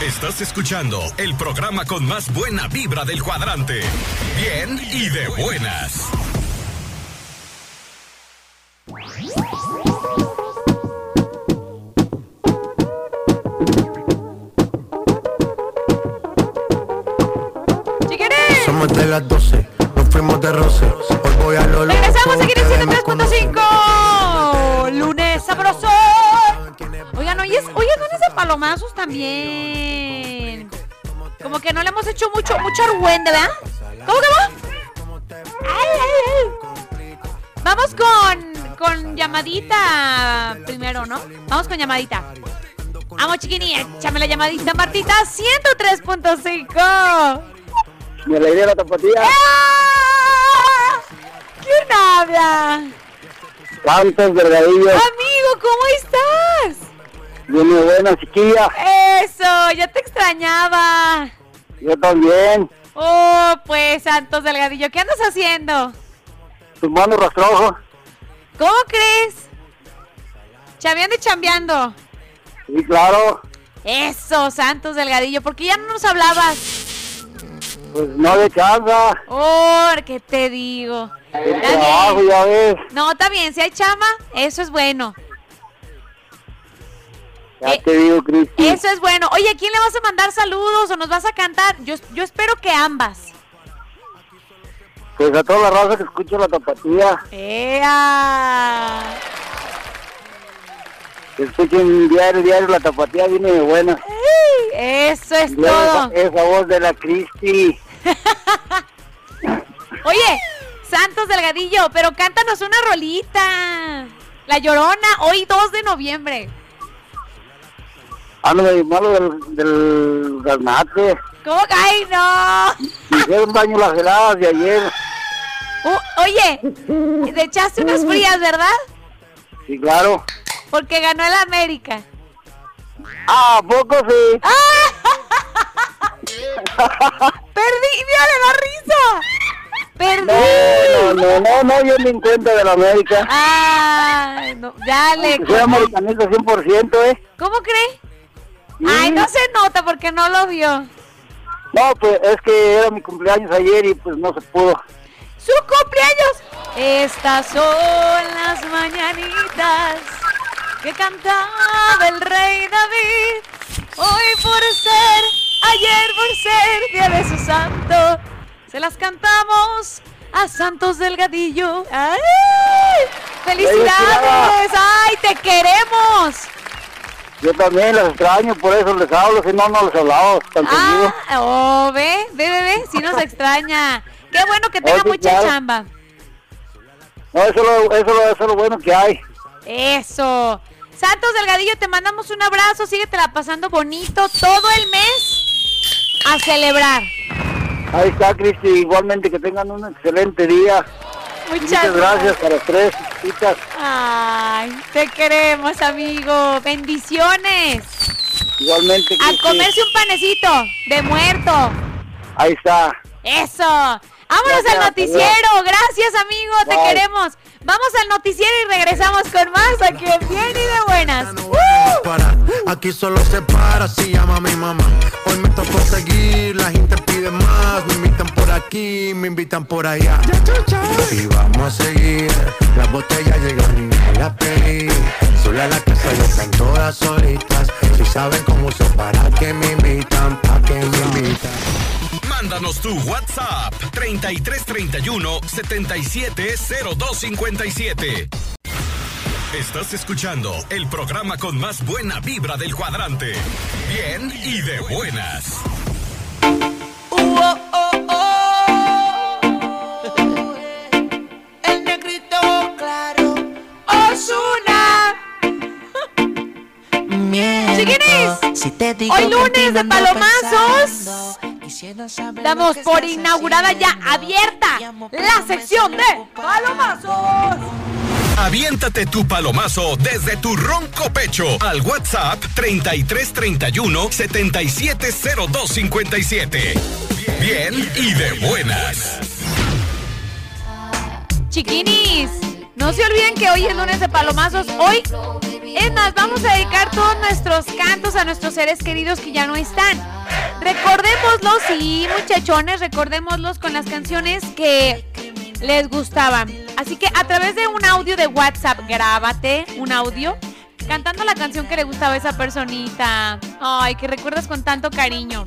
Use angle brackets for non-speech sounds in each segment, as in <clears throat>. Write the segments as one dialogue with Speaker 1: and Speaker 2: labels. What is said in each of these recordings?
Speaker 1: Estás escuchando el programa con más buena vibra del cuadrante. Bien y de buenas.
Speaker 2: Somos de las 12, nos fuimos de roce.
Speaker 3: Palomazos también. Como que no le hemos hecho mucho, mucho argüende, ¿verdad? ¿Cómo que no? Ay, ay, ay. Vamos con, con llamadita primero, ¿no? Vamos con llamadita. Vamos, chiquini, échame la llamadita, Martita, 103.5.
Speaker 4: Me alegré la tapatía.
Speaker 3: ¡Ah! ¿Quién habla?
Speaker 4: Santos.
Speaker 3: Amigo, ¿cómo estás?
Speaker 4: Viene buena chiquilla.
Speaker 3: Eso, ya te extrañaba.
Speaker 4: Yo también.
Speaker 3: Oh, pues, Santos Delgadillo, ¿qué andas haciendo?
Speaker 4: Tu mano rastrojo.
Speaker 3: ¿Cómo crees? Chameando y chambeando.
Speaker 4: Sí, claro.
Speaker 3: Eso, Santos Delgadillo, ¿por qué ya no nos hablabas?
Speaker 4: Pues no de chamba.
Speaker 3: Oh, ¿qué te digo?
Speaker 4: El trabajo, ya ves.
Speaker 3: No, está bien, si hay chama, eso es bueno.
Speaker 4: Ya
Speaker 3: Eh,
Speaker 4: te digo, Cristi.
Speaker 3: Eso es bueno. Oye, ¿a quién le vas a mandar saludos o nos vas a cantar? Yo, yo espero que ambas.
Speaker 4: Pues a toda la raza que escucha la tapatía.
Speaker 3: ¡Ea!
Speaker 4: Escuchen diario, diario la tapatía viene de buena.
Speaker 3: Eso es
Speaker 4: luego
Speaker 3: todo.
Speaker 4: Esa, esa voz de la Cristi. <laughs>
Speaker 3: Oye, Santos Delgadillo, pero cántanos una rolita. La Llorona, hoy 2 de noviembre.
Speaker 4: Ando medio malo del, del garnate.
Speaker 3: ¿Cómo que? ¡Ay, no!
Speaker 4: Me hicieron daño las heladas de ayer.
Speaker 3: Uh, oye, te echaste unas frías, ¿verdad?
Speaker 4: Sí, claro.
Speaker 3: Porque ganó el América.
Speaker 4: Ah, ¿a poco sí? <laughs>
Speaker 3: ¡Perdí! ¡Mírale la risa! ¡Perdí!
Speaker 4: No, no, no, no, yo ni en cuenta de la América.
Speaker 3: ¡Ay! No, dale.
Speaker 4: Soy americanista 100%, ¿eh?
Speaker 3: ¿Cómo cree? Ay, no se nota porque no lo vio.
Speaker 4: No, pues es que era mi cumpleaños ayer y pues no se pudo.
Speaker 3: ¡Su cumpleaños! Estas son las mañanitas que cantaba el rey David. Hoy por ser, ayer por ser día de su santo, se las cantamos a Santos Delgadillo. ¡Ay! ¡Felicidades! ¡Ay, te queremos!
Speaker 4: Yo también las extraño, por eso les hablo, si no, no les hablaba tan seguido.
Speaker 3: Ah, oh, ve, ve, ve, ve, sí nos extraña. Qué bueno que tenga
Speaker 4: Oye,
Speaker 3: mucha
Speaker 4: claro.
Speaker 3: chamba.
Speaker 4: No, eso es lo, eso, es lo- eso lo bueno que hay.
Speaker 3: Eso. Santos Delgadillo, te mandamos un abrazo. Síguetela pasando bonito todo el mes a celebrar.
Speaker 4: Ahí está, Cristi, igualmente que tengan un excelente día.
Speaker 3: Muchas,
Speaker 4: Muchas gracias a las tres chicas.
Speaker 3: Ay, te queremos, amigo. Bendiciones.
Speaker 4: Igualmente,
Speaker 3: A comerse un panecito de muerto.
Speaker 4: Ahí está.
Speaker 3: Eso. Vámonos
Speaker 4: Gracias,
Speaker 3: al noticiero. Gracias, amigo. Te queremos. Vamos al noticiero y regresamos con más aquí en Bien y de Buenas.
Speaker 2: No. Aquí solo se para si llama mi mamá. Hoy me tocó seguir, la gente pide más. Me invitan por aquí, me invitan por allá. Y vamos a seguir. Las botellas llegan y no las pedí. Sola la casa ya están todas solitas. Si saben cómo uso para que me invitan, pa' que me invitan.
Speaker 1: Mándanos tu WhatsApp 3331 770257. Estás escuchando el programa con más buena vibra del cuadrante. Bien y de buenas.
Speaker 3: Chiquinis,
Speaker 5: Si te digo
Speaker 3: hoy lunes de palomazos.
Speaker 5: pensando,
Speaker 3: Damos por inaugurada ya abierta la sección de palomazos.
Speaker 1: Aviéntate tu palomazo desde tu ronco pecho al WhatsApp 3331 770257. Bien y de buenas.
Speaker 3: Chiquinis, no se olviden que hoy es lunes de palomazos. Hoy Es más, vamos a dedicar todos nuestros cantos a nuestros seres queridos que ya no están. Recordémoslos, sí, muchachones, recordémoslos con las canciones que les gustaban. Así que a través de un audio de WhatsApp, grábate un audio cantando la canción que le gustaba a esa personita. Ay, que recuerdas con tanto cariño.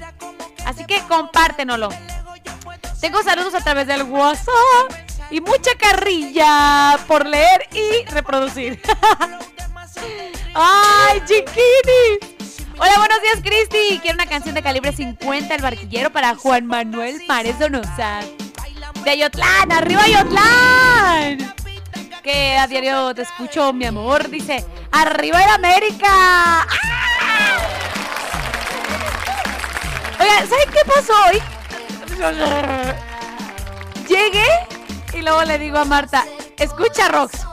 Speaker 3: Así que compártenlo. Tengo saludos a través del WhatsApp y mucha carrilla por leer y reproducir. <laughs> ¡Ay, chiquini! Hola, buenos días, Cristi. Quiero una canción de calibre 50, el barquillero para Juan Manuel Mares Donosa. De Ayotlán, arriba Ayotlán. Que a diario te escucho, mi amor. Dice, arriba el América. ¡Ah! ¿saben qué pasó hoy? Llegué y luego le digo a Marta, escucha, Rox.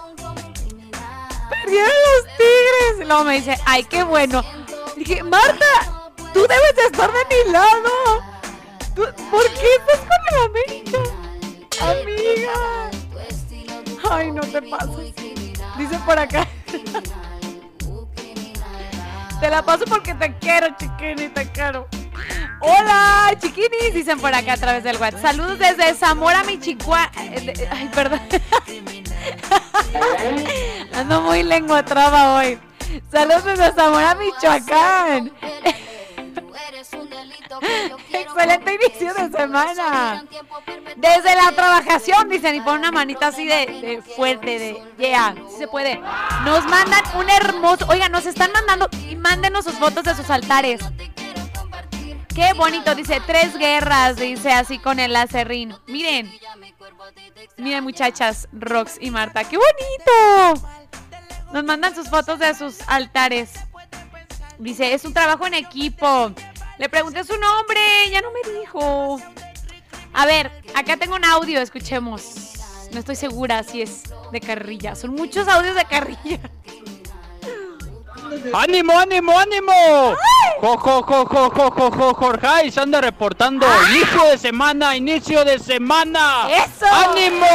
Speaker 3: Perdieron los tigres. Luego me dice, ay, qué bueno. Dije, Marta, tú debes de estar de mi lado. ¿Tú- ¿Por qué estás con el América? Amiga. Ay, no te pases. Dice por acá. <laughs> Te la paso porque te quiero, chiquini, te quiero. Hola, chiquinis, dicen por acá a través del WhatsApp. Saludos desde Zamora, Michicua. eh, Ay, perdón. <laughs> Ando muy lengua traba hoy. Saludos desde Zamora, Michoacán. <laughs> Excelente inicio de semana. Desde la trabajación, dicen, y pon una manita así de, de fuerte, de yeah, sí se puede. Nos mandan un hermoso, oigan, nos están mandando, y mándenos sus fotos de sus altares. Qué bonito, dice, tres guerras, dice así con el acerrín. Miren, miren muchachas, Rox y Marta, qué bonito. Nos mandan sus fotos de sus altares. Dice, es un trabajo en equipo. Le pregunté su nombre, ya no me dijo. A ver, acá tengo un audio, escuchemos. No estoy segura si es de carrilla. Son muchos audios de carrilla.
Speaker 6: ¡Ánimo, ánimo, ánimo! ¡Jo, jo, jo, jo, jo, jo, jo, Jorge! Se anda reportando. ¡Inicio de semana, inicio de semana!
Speaker 3: ¡Eso!
Speaker 6: ¡Ánimo!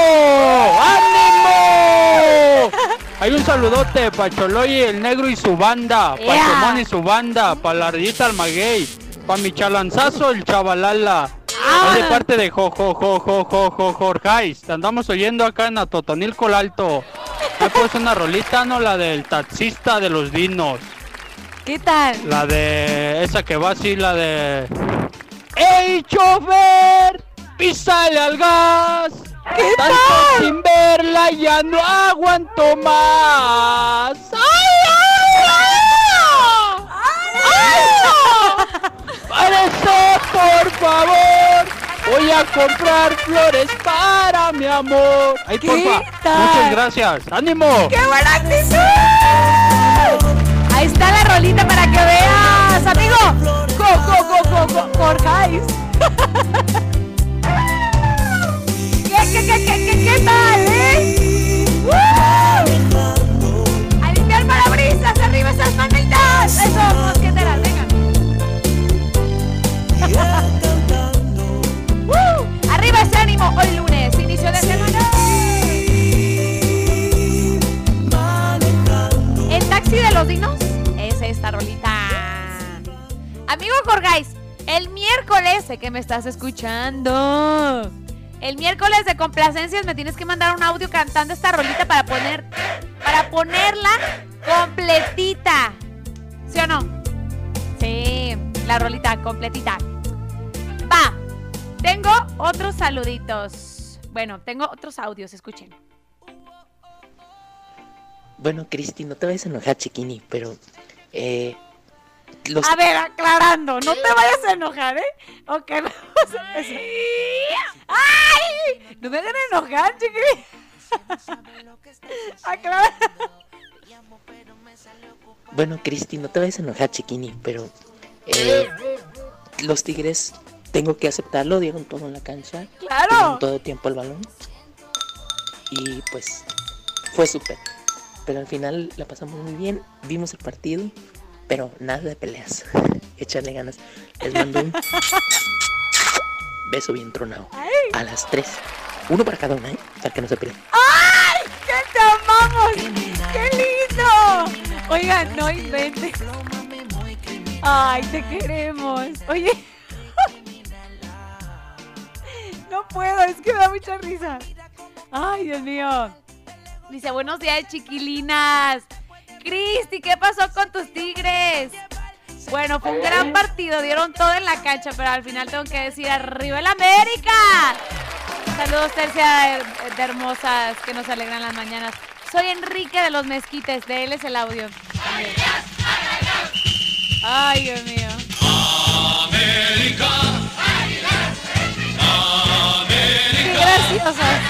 Speaker 6: ¡Ánimo! <laughs> Hay un saludote para Choloy el negro y su banda, para. Simón y su banda, para la ardillita Almaguey, para mi chalanzazo el chavalala. Es de parte de Jo, jo, jo, jo, jo, jo, Jorge. Te andamos oyendo acá en Atotonilco Alto. Me puedes una rolita, ¿no? La del taxista de los dinos.
Speaker 3: ¿Qué tal?
Speaker 6: La de esa que va así, la de. ¡Ey, chofer! ¡Písale al gas!
Speaker 3: ¿Qué
Speaker 6: Tanto
Speaker 3: tal?
Speaker 6: sin verla ya no aguanto más. ¡Ay, ay, ay! Eso, por favor, voy a comprar flores para mi amor. Ay,
Speaker 3: ¿Qué
Speaker 6: porfa.
Speaker 3: tal?
Speaker 6: Muchas gracias. ¡Ánimo!
Speaker 3: ¡Qué buena actitud! Ahí está la rolita para que veas, amigo. Go, go, go, go, go, Jorge. <laughs> ¿Qué, qué, qué, qué, qué, qué tal, eh? ¡Woo! A limpiar parabrisas, arriba esas manitas. Eso, mosqueteras, vengan. <laughs> Hoy lunes, inicio de semana. El taxi de los dinos es esta rolita. Amigo Jorgais, el miércoles, sé que me estás escuchando. El miércoles de complacencias me tienes que mandar un audio cantando esta rolita para poner para ponerla completita. ¿Sí o no? Sí, la rolita completita. Va. Tengo otros saluditos. Bueno, tengo otros audios, escuchen.
Speaker 7: Bueno, Cristi, no te vayas a enojar, chiquini, pero eh, los
Speaker 3: A ver, aclarando, no te vayas a enojar, ¿eh? Ok, <laughs> vamos a empezar. ¡Ay! No me hagan enojar, chiqui. <laughs> Aclara.
Speaker 7: bueno, Cristi, no te vayas a enojar, chiquini, pero eh, los Tigres tengo que aceptarlo, dieron todo en la cancha,
Speaker 3: Claro.
Speaker 7: tuvieron todo el tiempo el balón y pues fue súper. Pero al final la pasamos muy bien, vimos el partido, pero nada de peleas. <laughs> Échale ganas. Les mando un <laughs> beso bien tronado. A las tres. Uno para cada una, ¿eh? Para que no se pierdan.
Speaker 3: ¡Ay! ¡Que te amamos! ¡Qué lindo! Oigan, no inventes. Ay, te queremos. Oye. Puedo, es que me da mucha risa. Ay, Dios mío. Dice, buenos días, chiquilinas. Cristi, ¿qué pasó con tus tigres? Bueno, fue un gran partido, dieron todo en la cancha, pero al final tengo que decir, arriba el América. Saludos, tercia de, de hermosas que nos alegran las mañanas. Soy Enrique de los Mezquites, de él es el audio. Ay, Dios mío. Qué graciosas.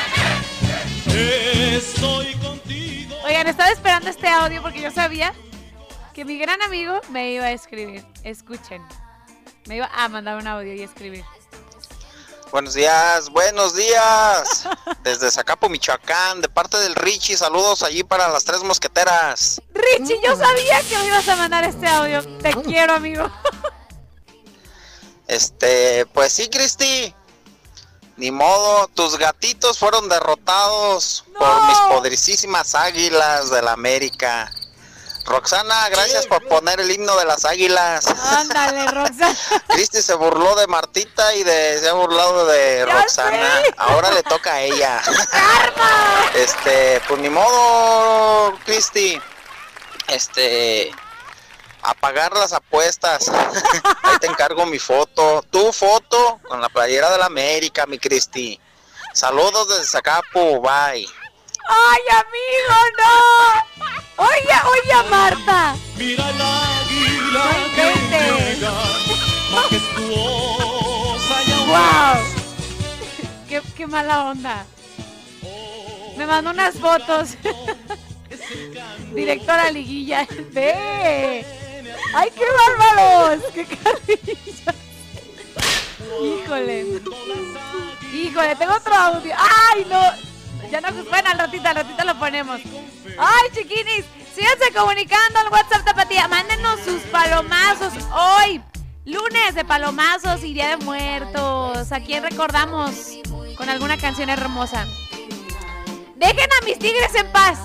Speaker 3: Oigan, estaba esperando este audio porque yo sabía que mi gran amigo me iba a escribir. Escuchen. Me iba a mandar un audio y escribir.
Speaker 8: Buenos días, buenos días. <laughs> Desde Zacapo, Michoacán, de parte del Richie, saludos allí para las tres mosqueteras.
Speaker 3: Richie, yo sabía que me ibas a mandar este audio. Te quiero, amigo.
Speaker 8: Este, pues sí, Cristi. Ni modo, tus gatitos fueron derrotados por mis poderosísimas águilas de la América. Roxana, gracias por poner el himno de las águilas.
Speaker 3: Ándale, <laughs> Roxana.
Speaker 8: Cristi se burló de Martita y de, se ha burlado de
Speaker 3: Ya
Speaker 8: Roxana.
Speaker 3: sé.
Speaker 8: Ahora le toca a ella. Este, pues ni modo, Cristi. Este, apagar las apuestas. <laughs> Ahí te encargo mi foto. Tu foto con la playera de la América, mi Cristi. Saludos desde Zacapu, bye.
Speaker 3: ¡Ay, amigo, no! Oye, oye, Marta.
Speaker 9: Mira el águila que
Speaker 3: inventes.
Speaker 9: llega, majestuosa y
Speaker 3: ¡Wow! Qué, qué mala onda. Me mandó unas fotos. <laughs> Directora liguilla. <laughs> ¡Ve! ¡Ay, qué bárbaros! ¡Qué carrillas! Híjole. Híjole, tengo otro audio. ¡Ay, no! Ya no, bueno, al ratito, al ratito lo ponemos. ¡Ay, chiquinis! Síganse comunicando al WhatsApp Tapatía. Mándenos sus palomazos hoy. Lunes de palomazos y Día de Muertos. ¿A quién recordamos con alguna canción hermosa? Dejen a mis tigres en paz.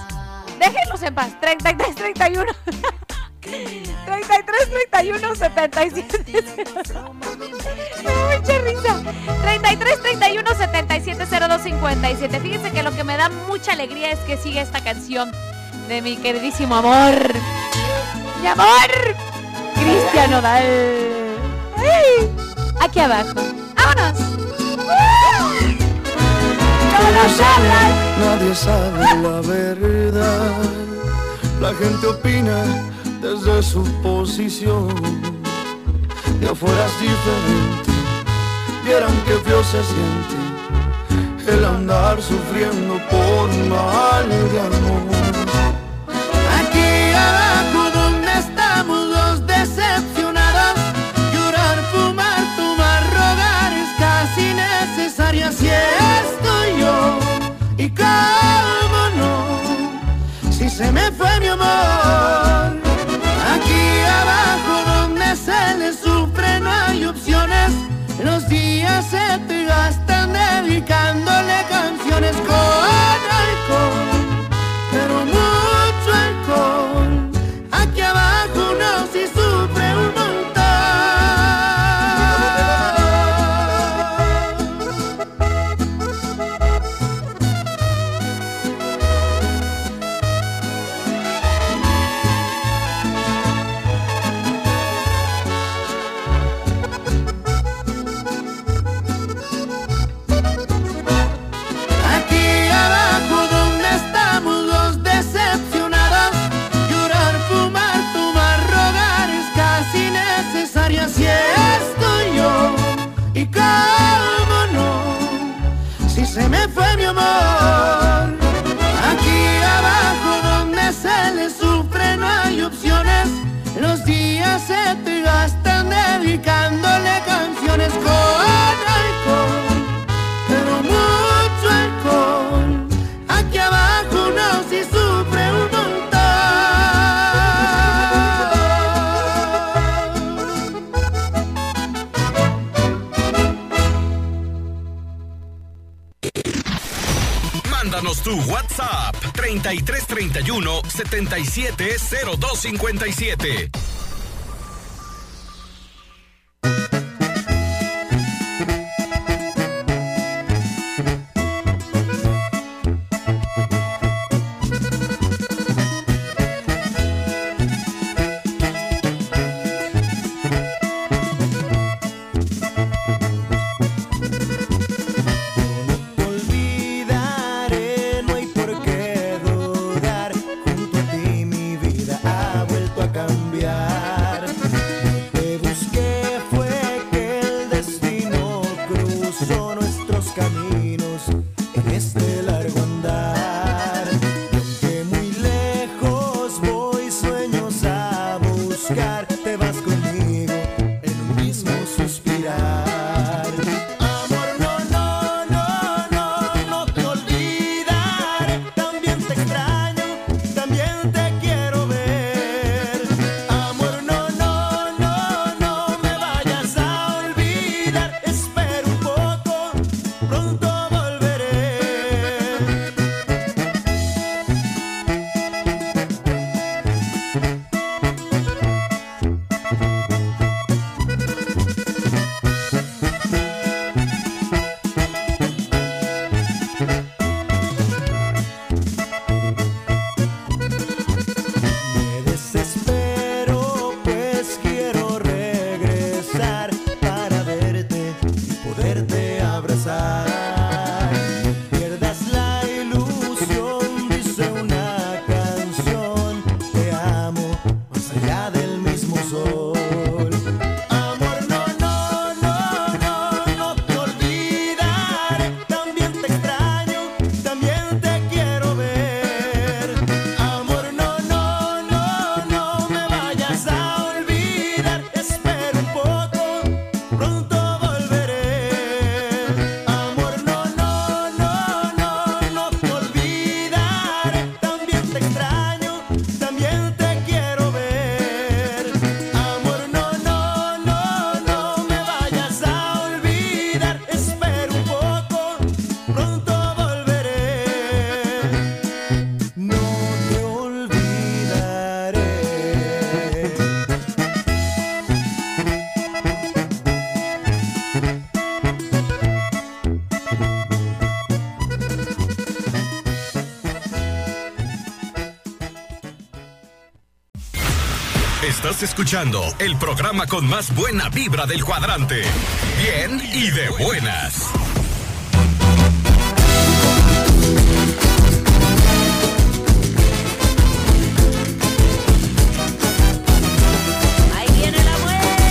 Speaker 3: Déjenlos en paz. 33, 31. <laughs> 33, 31, 77. Me da mucha risa. 33, 31, 77, 02, 57. Fíjense que lo que me da mucha alegría es que sigue esta canción de mi queridísimo amor. ¡Mi amor! Cristian Nodal. ¡Ay! Aquí abajo. ¡Vámonos! ¡Vámonos, hablan!
Speaker 10: Nadie sabe la verdad. La gente opina desde su posición. De afuera es diferente. Vieran que feo se siente el andar sufriendo por mal de amor.
Speaker 11: 770257. Escuchando el programa con más buena vibra del cuadrante. Bien y de buenas.
Speaker 3: Ahí viene la muerte.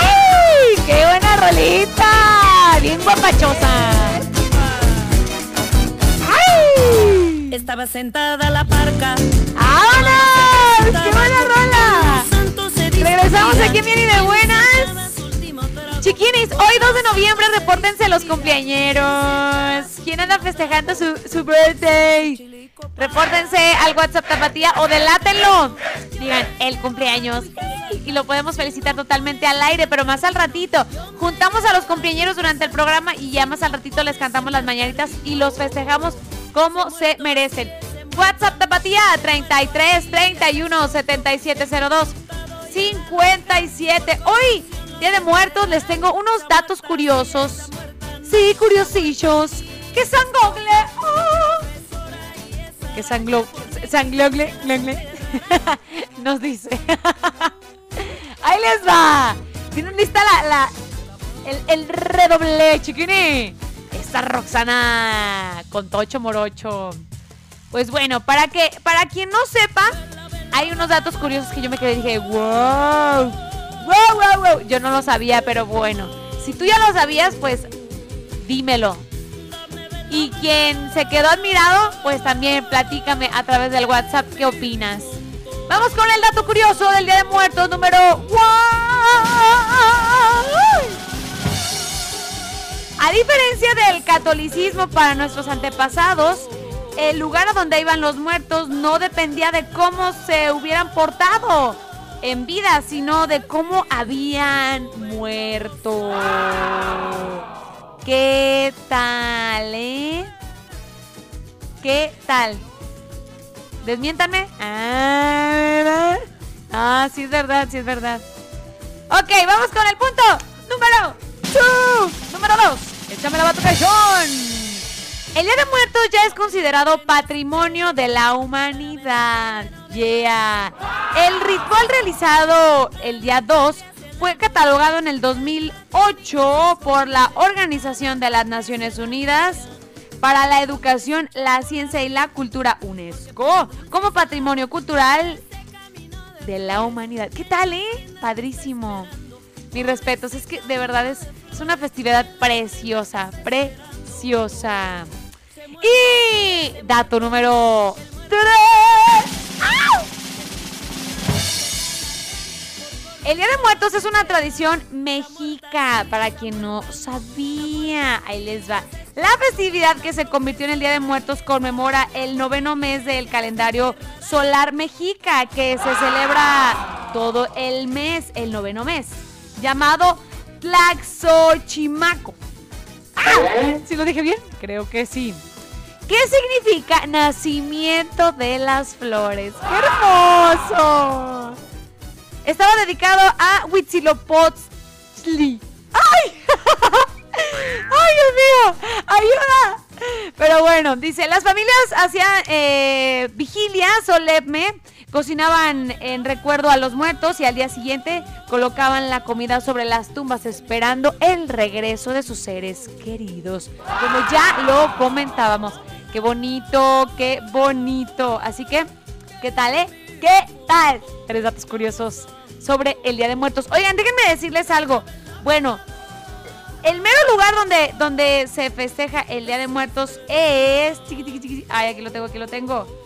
Speaker 3: ¡Ay! ¡Qué buena rolita! Bien guapachosa. ¡Ay!
Speaker 5: Estaba sentada la parca.
Speaker 3: ¡Vámonos! ¡Qué buena rola! Regresamos aquí en Bien y de Buenas. Chiquinis, hoy 2 de noviembre, repórtense los cumpleañeros. ¿Quién anda festejando su, su birthday? Repórtense al WhatsApp Tapatía o delátenlo. Digan el cumpleaños. Y lo podemos felicitar totalmente al aire, pero más al ratito. Juntamos a los cumpleañeros durante el programa y ya más al ratito les cantamos las mañanitas y los festejamos como se merecen. WhatsApp Tapatía 33 31 7702 57. Hoy, Día de Muertos, les tengo unos datos curiosos. Sí, curiosillos. Que sangogle. oh. Que sanglogle, glogle. <laughs> Nos dice. <laughs> Ahí les va. ¿Tienen lista la, la el, el redoble, chiquini? Esta Roxana con Tocho Morocho. Pues bueno, para que para quien no sepa, hay unos datos curiosos que yo me quedé y dije, wow, wow, wow, wow. Yo no lo sabía, pero bueno. Si tú ya lo sabías, pues dímelo. Y quien se quedó admirado, pues también platícame a través del WhatsApp qué opinas. Vamos con el dato curioso del Día de Muertos número one. A diferencia del catolicismo para nuestros antepasados, el lugar a donde iban los muertos no dependía de cómo se hubieran portado en vida, sino de cómo habían muerto. ¿Qué tal, eh? ¿Qué tal? Desmiéntanme. Ah. Ah, sí es verdad, sí es verdad. Ok, vamos con el punto número 2. Número 2. Échame la batucación. El Día de Muertos ya es considerado patrimonio de la humanidad. Yeah. El ritual realizado el día 2 fue catalogado en el 2008 por la Organización de las Naciones Unidas para la Educación, la Ciencia y la Cultura UNESCO como patrimonio cultural de la humanidad. ¿Qué tal, eh? Padrísimo. Mis respetos, es que de verdad es, es una festividad preciosa, preciosa. Y dato número 3. El Día de Muertos es una tradición mexica, para quien no sabía. Ahí les va. La festividad que se convirtió en el Día de Muertos conmemora el noveno mes del calendario solar mexica, que se celebra todo el mes, el noveno mes, llamado Tlaxochimaco. ¡Ah! ¿Sí lo dije bien? Creo que sí. ¿Qué significa nacimiento de las flores? ¡Qué hermoso! Estaba dedicado a Huitzilopochtli. ¡Ay! <laughs> ¡Ay, Dios mío! ¡Ayuda! Pero bueno, dice, las familias hacían eh, vigilia solemne, cocinaban en recuerdo a los muertos y al día siguiente colocaban la comida sobre las tumbas esperando el regreso de sus seres queridos. Como ya lo comentábamos. Qué bonito, qué bonito. Así que, ¿qué tal, eh? ¿Qué tal? Tres datos curiosos sobre el Día de Muertos. Oigan, déjenme decirles algo. Bueno, el mero lugar donde, donde se festeja el Día de Muertos es... Ay, aquí lo tengo, aquí lo tengo.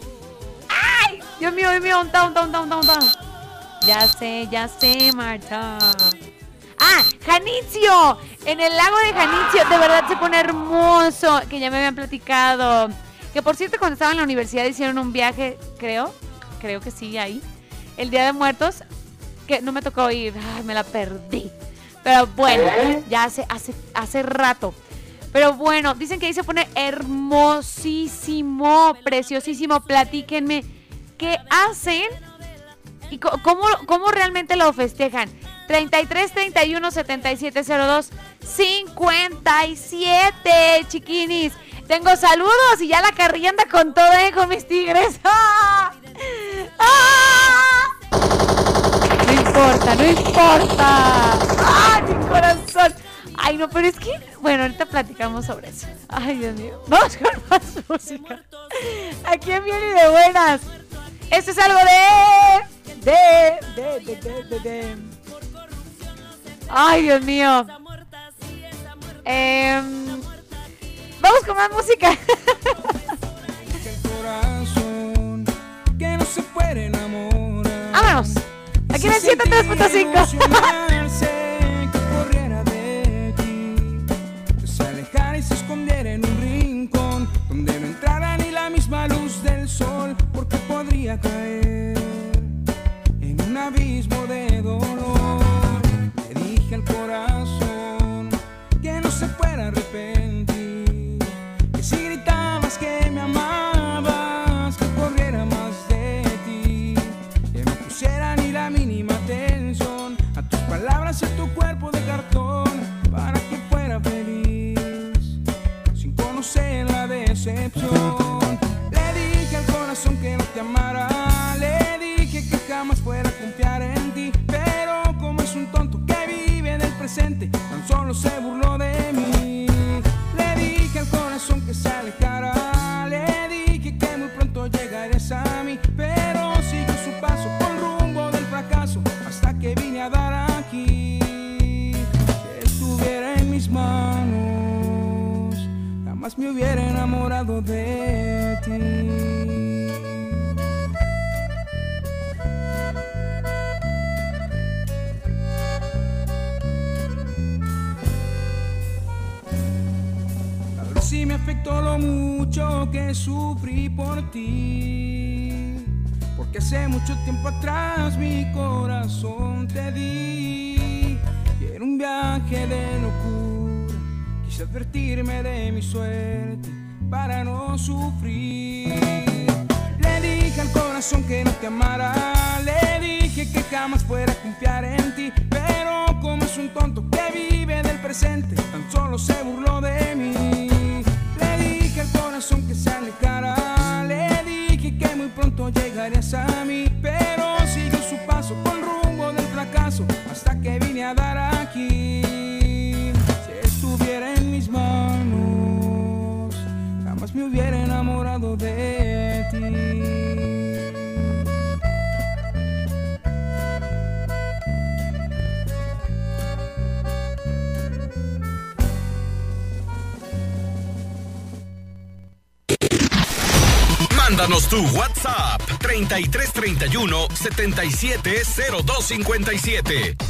Speaker 3: ¡Ay! Dios mío, Dios mío, ta, un ta, un ta. Ya sé, ya sé, Marta. Ah, Janitzio. En el lago de Janitzio, de verdad se pone hermoso. Que ya me habían platicado. Que por cierto, cuando estaba en la universidad hicieron un viaje, creo. Creo que sí, ahí. El Día de Muertos. Que no me tocó ir. Ay, me la perdí. Pero bueno, ya hace, hace, hace rato. Pero bueno, dicen que ahí se pone hermosísimo, preciosísimo. Platíquenme qué hacen y cómo, cómo realmente lo festejan. 33 31 77 02 57, chiquinis. Tengo saludos y ya la carrilla con todo, ¿eh? Con mis tigres. ¡Ah! <laughs> ¡Ah! No importa, no importa. ¡Ay, mi corazón! Ay, no, pero es que, bueno, ahorita platicamos sobre eso. Ay, Dios mío. Vamos con más música. Aquí en Bien y de Buenas. Esto es algo de... De... De... De... De... de. Ay, Dios mío. Em, vamos con más música. Vámonos. Aquí en el 103.5.
Speaker 9: Emocionarse que corriera de ti, que se alejara y se escondiera en un rincón donde no entrara ni la misma luz del sol, porque caer en un abismo de mucho tiempo atrás mi corazón te di. Y era un viaje de locura. Quise advertirme de mi suerte. para no sufrir.
Speaker 1: 770257.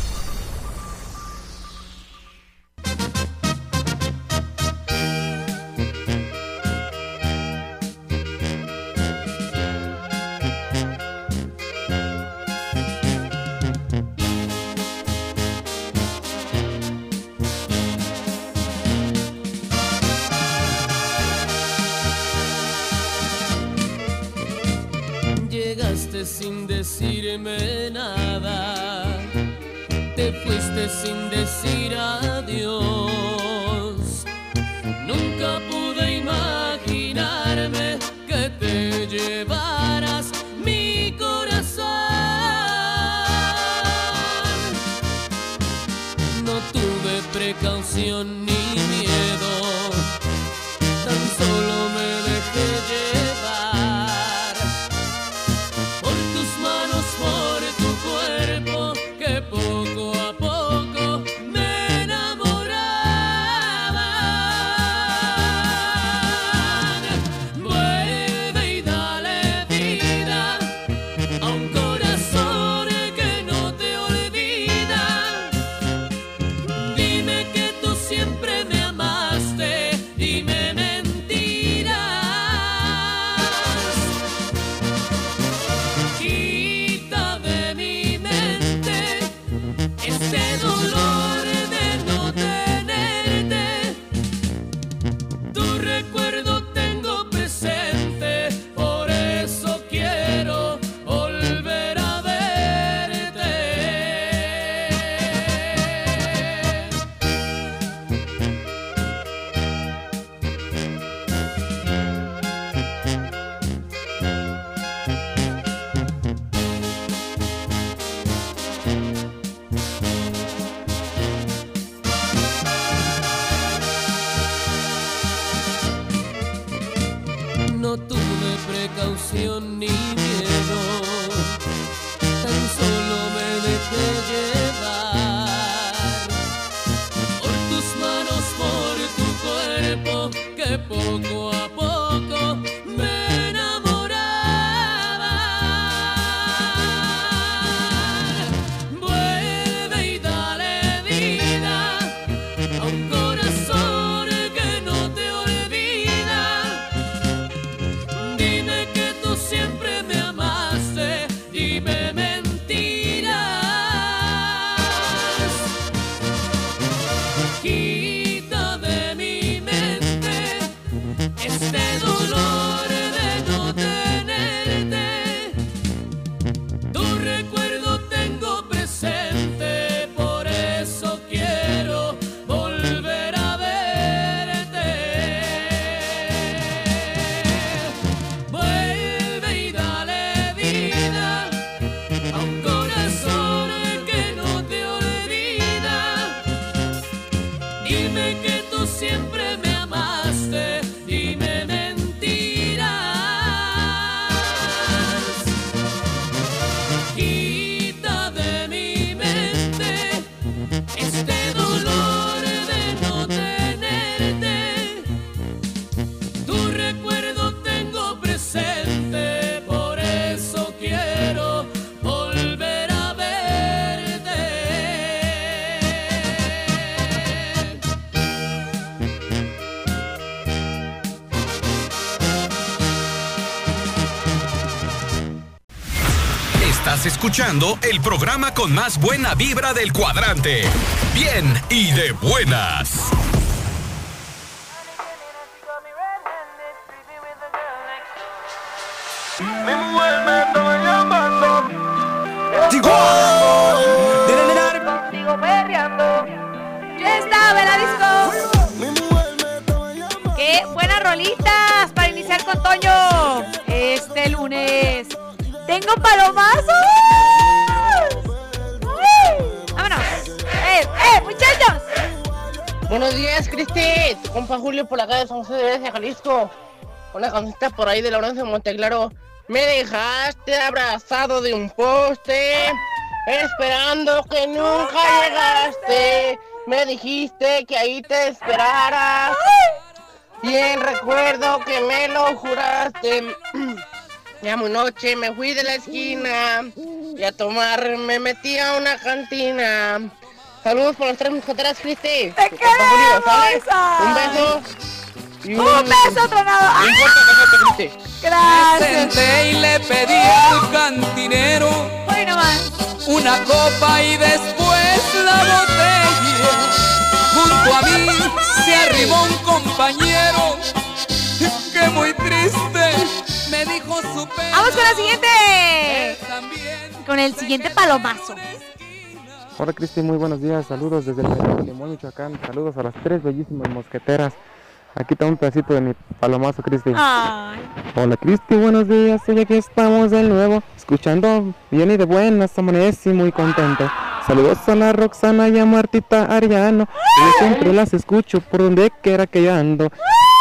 Speaker 1: Escuchando el programa con más buena vibra del cuadrante. Bien y de buenas.
Speaker 3: Digo, Yo estaba en la disco. Qué buenas rolitas para iniciar con Toño este lunes. Tengo palomazos. Vámonos. ¡Eh, eh, muchachos!
Speaker 12: Buenos días, Cristi. Tu compa Julio por acá de San José de Jalisco. Una cosita por ahí de Lorenzo Monteclaro. Me dejaste abrazado de un poste, esperando que nunca llegaste. Me dijiste que ahí te esperara. Bien recuerdo que me lo juraste. <clears throat> Ya muy noche me fui de la esquina y a tomar me metí a una cantina. Saludos por las tres mosqueteras, Cristi.
Speaker 3: ¡Te queremos!
Speaker 12: Un beso. y
Speaker 3: ¡Un beso tronado!
Speaker 12: Un fuerte besote, Cristi.
Speaker 9: Me
Speaker 3: Gracias.
Speaker 9: senté y le pedí al cantinero
Speaker 3: Hoy nomás.
Speaker 9: una copa y después la botella. Junto a mí se arribó un compañero que muy triste me dijo su pena.
Speaker 3: Vamos con la siguiente. Con el siguiente palomazo.
Speaker 13: Hola Cristi, muy buenos días, saludos desde el de Limón, Michoacán, saludos a las tres bellísimas mosqueteras. Aquí está un pedacito de mi palomazo, Cristi. Hola Cristi, buenos días, hoy aquí estamos de nuevo, escuchando bien y de buenas, amanecí muy contento. Saludos a la Roxana y a Martita Ariano, yo siempre las escucho por donde quiera que yo ando.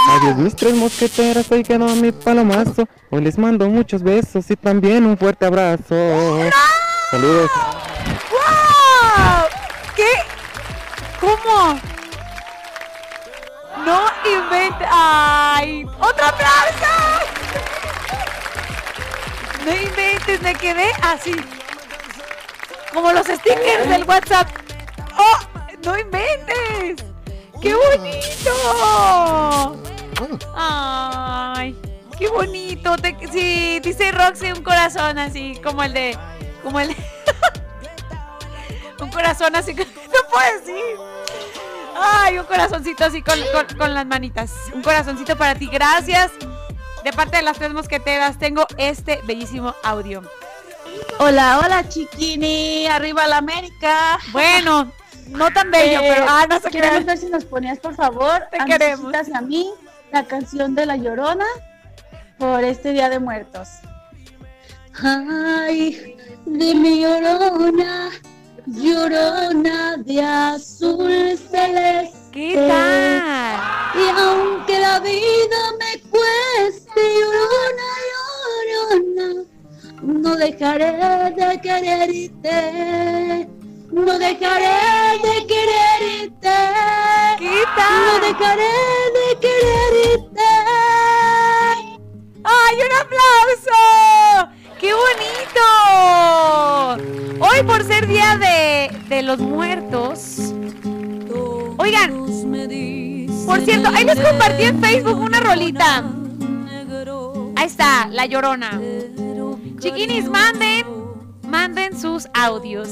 Speaker 13: Adiós mis tres mosqueteras, hoy quedó mi palomazo, hoy les mando muchos besos y también un fuerte abrazo. Saludos.
Speaker 3: ¡Wow! ¿Qué? ¿Cómo? No invente. ¡Ay! ¡Otro aplauso! No inventes, me quedé así. Como los stickers del WhatsApp. ¡Oh! ¡No inventes! ¡Qué bonito! ¡Ay! ¡Qué bonito! Te- sí, dice Roxy un corazón así, como el de. Como el de. <laughs> un corazón así. <laughs> No puedo decir. Ay, un corazoncito así con, con- con las manitas. Un corazoncito para ti. Gracias. De parte de las tres mosqueteras, tengo este bellísimo audio.
Speaker 14: Hola, hola chiquini, arriba la América.
Speaker 3: Bueno, no tan bello, <laughs>
Speaker 14: Eh,
Speaker 3: pero ah, no se
Speaker 14: Queremos
Speaker 3: crean.
Speaker 14: ver si nos ponías por favor,
Speaker 3: Te
Speaker 14: a mis
Speaker 3: queremos.
Speaker 14: hijitas y a mí, la canción de la Llorona por este Día de Muertos. Ay, de mi Llorona, Llorona de azul celeste.
Speaker 3: ¿Qué tal?
Speaker 14: Y aunque la vida me cueste, Llorona, Llorona, no dejaré de quererte. No dejaré de quererte.
Speaker 3: ¿Qué tal?
Speaker 14: No dejaré de quererte.
Speaker 3: ¡Ay, un aplauso! ¡Qué bonito! Hoy por ser día de, de los muertos. Oigan, por cierto, ahí les compartí en Facebook una rolita. Ahí está, La Llorona. Chiquinis, manden, manden sus audios.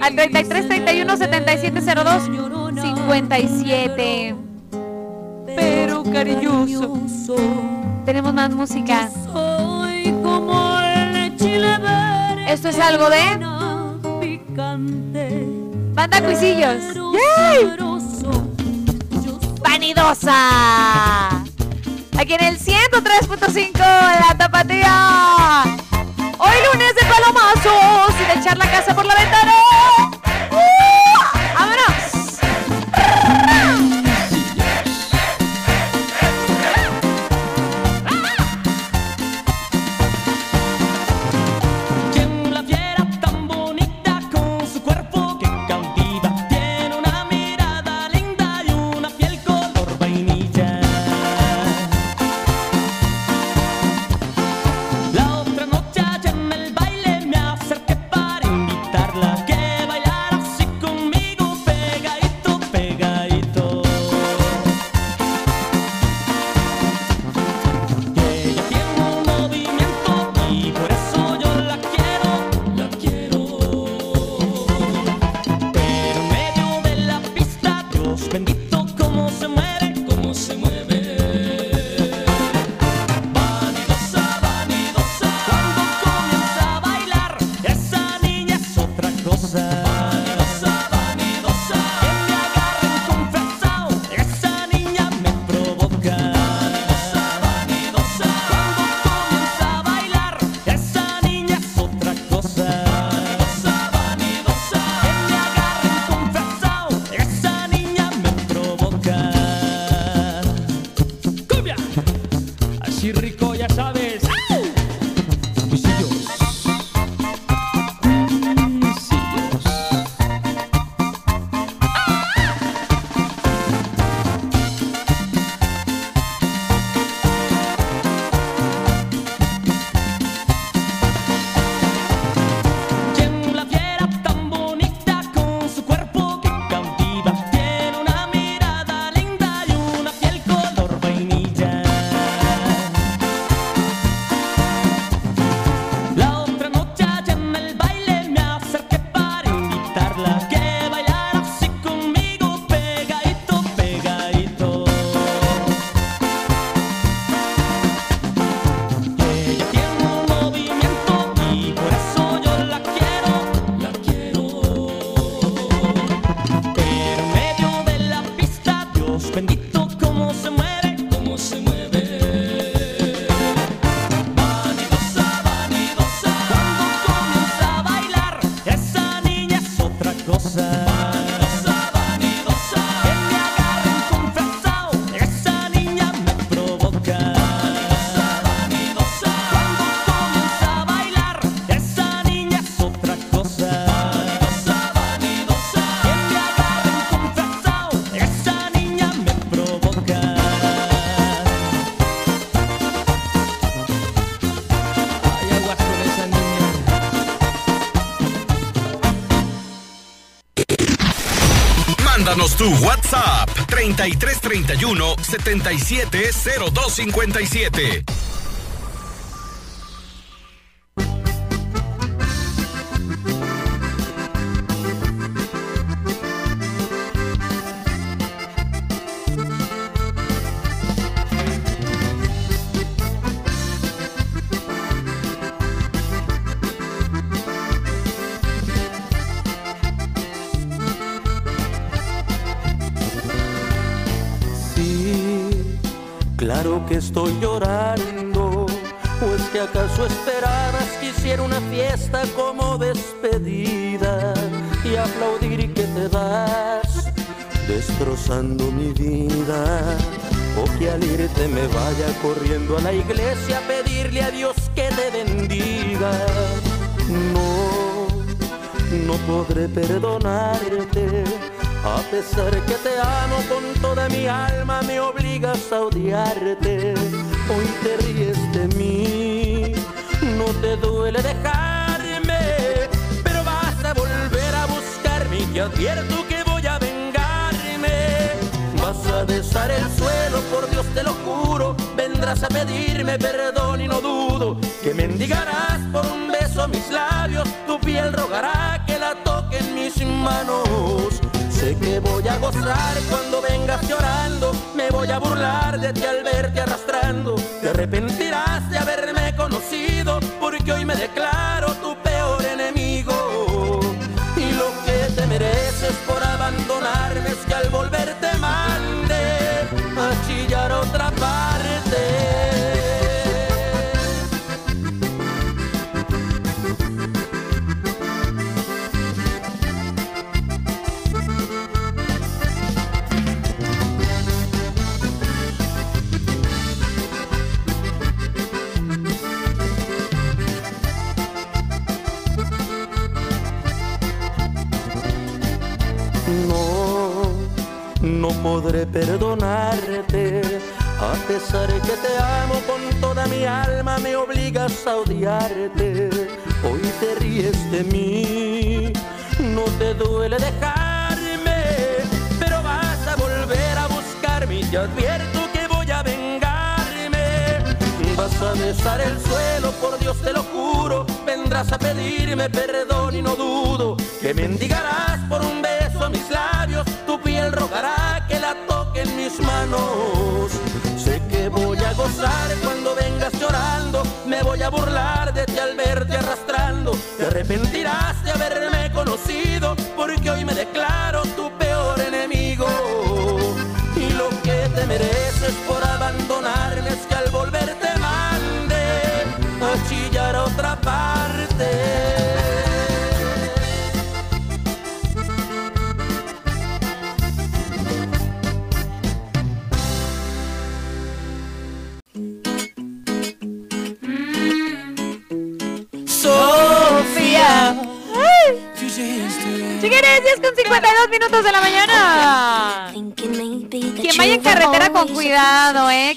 Speaker 3: Al 33 31 77 02 57. Pero cariñoso. Tenemos más música. Esto es algo de Banda Cuisillos. ¡Yay! Vanidosa. Aquí en el 103.5 La Tapatía. Hoy lunes palomazos y de echar la casa por la ventana.
Speaker 1: Tu WhatsApp 3331 770257.
Speaker 15: Esperabas que hiciera una fiesta como despedida y aplaudir que te vas destrozando mi vida? O que al irte me vaya corriendo a la iglesia a pedirle a Dios que te bendiga. No, no podré perdonarte. A pesar que te amo con toda mi alma, me obligas a odiarte. Hoy te ríes de mí, te duele dejarme, pero vas a volver a buscarme y te advierto que voy a vengarme. Vas a besar el suelo, por Dios te lo juro, vendrás a pedirme perdón y no dudo que mendigarás por un beso mis labios, tu piel rogará que la toque en mis manos. Sé que voy a gozar cuando vengas llorando, me voy a burlar de ti al verte arrastrando. Te arrepentirás de haberme conocido, porque hoy me declaro a odiarte. Hoy te ríes de mí, no te duele dejarme, pero vas a volver a buscarme y te advierto que voy a vengarme. Vas a besar el suelo, por Dios te lo juro, vendrás a pedirme perdón y no dudo que mendigarás por un beso mis labios, tu piel rogará que la toque en mis manos. Sé que voy a gozar cuando vengas me voy a burlar de ti al verte arrastrando. Te arrepentirás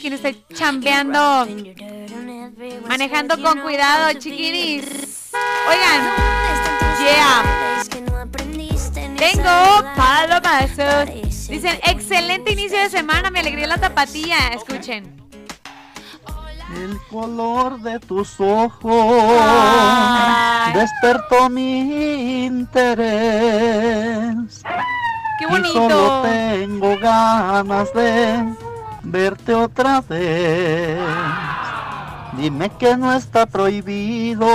Speaker 3: Quien esté chambeando. Manejando con cuidado, chiquinis. Oigan. Yeah. Tengo palomazos. Dicen, excelente inicio de semana, me alegría la tapatía. Escuchen.
Speaker 16: El color de tus ojos despertó mi interés.
Speaker 3: Qué
Speaker 16: Y solo
Speaker 3: bonito.
Speaker 16: tengo ganas de verte otra vez. Dime que no está prohibido.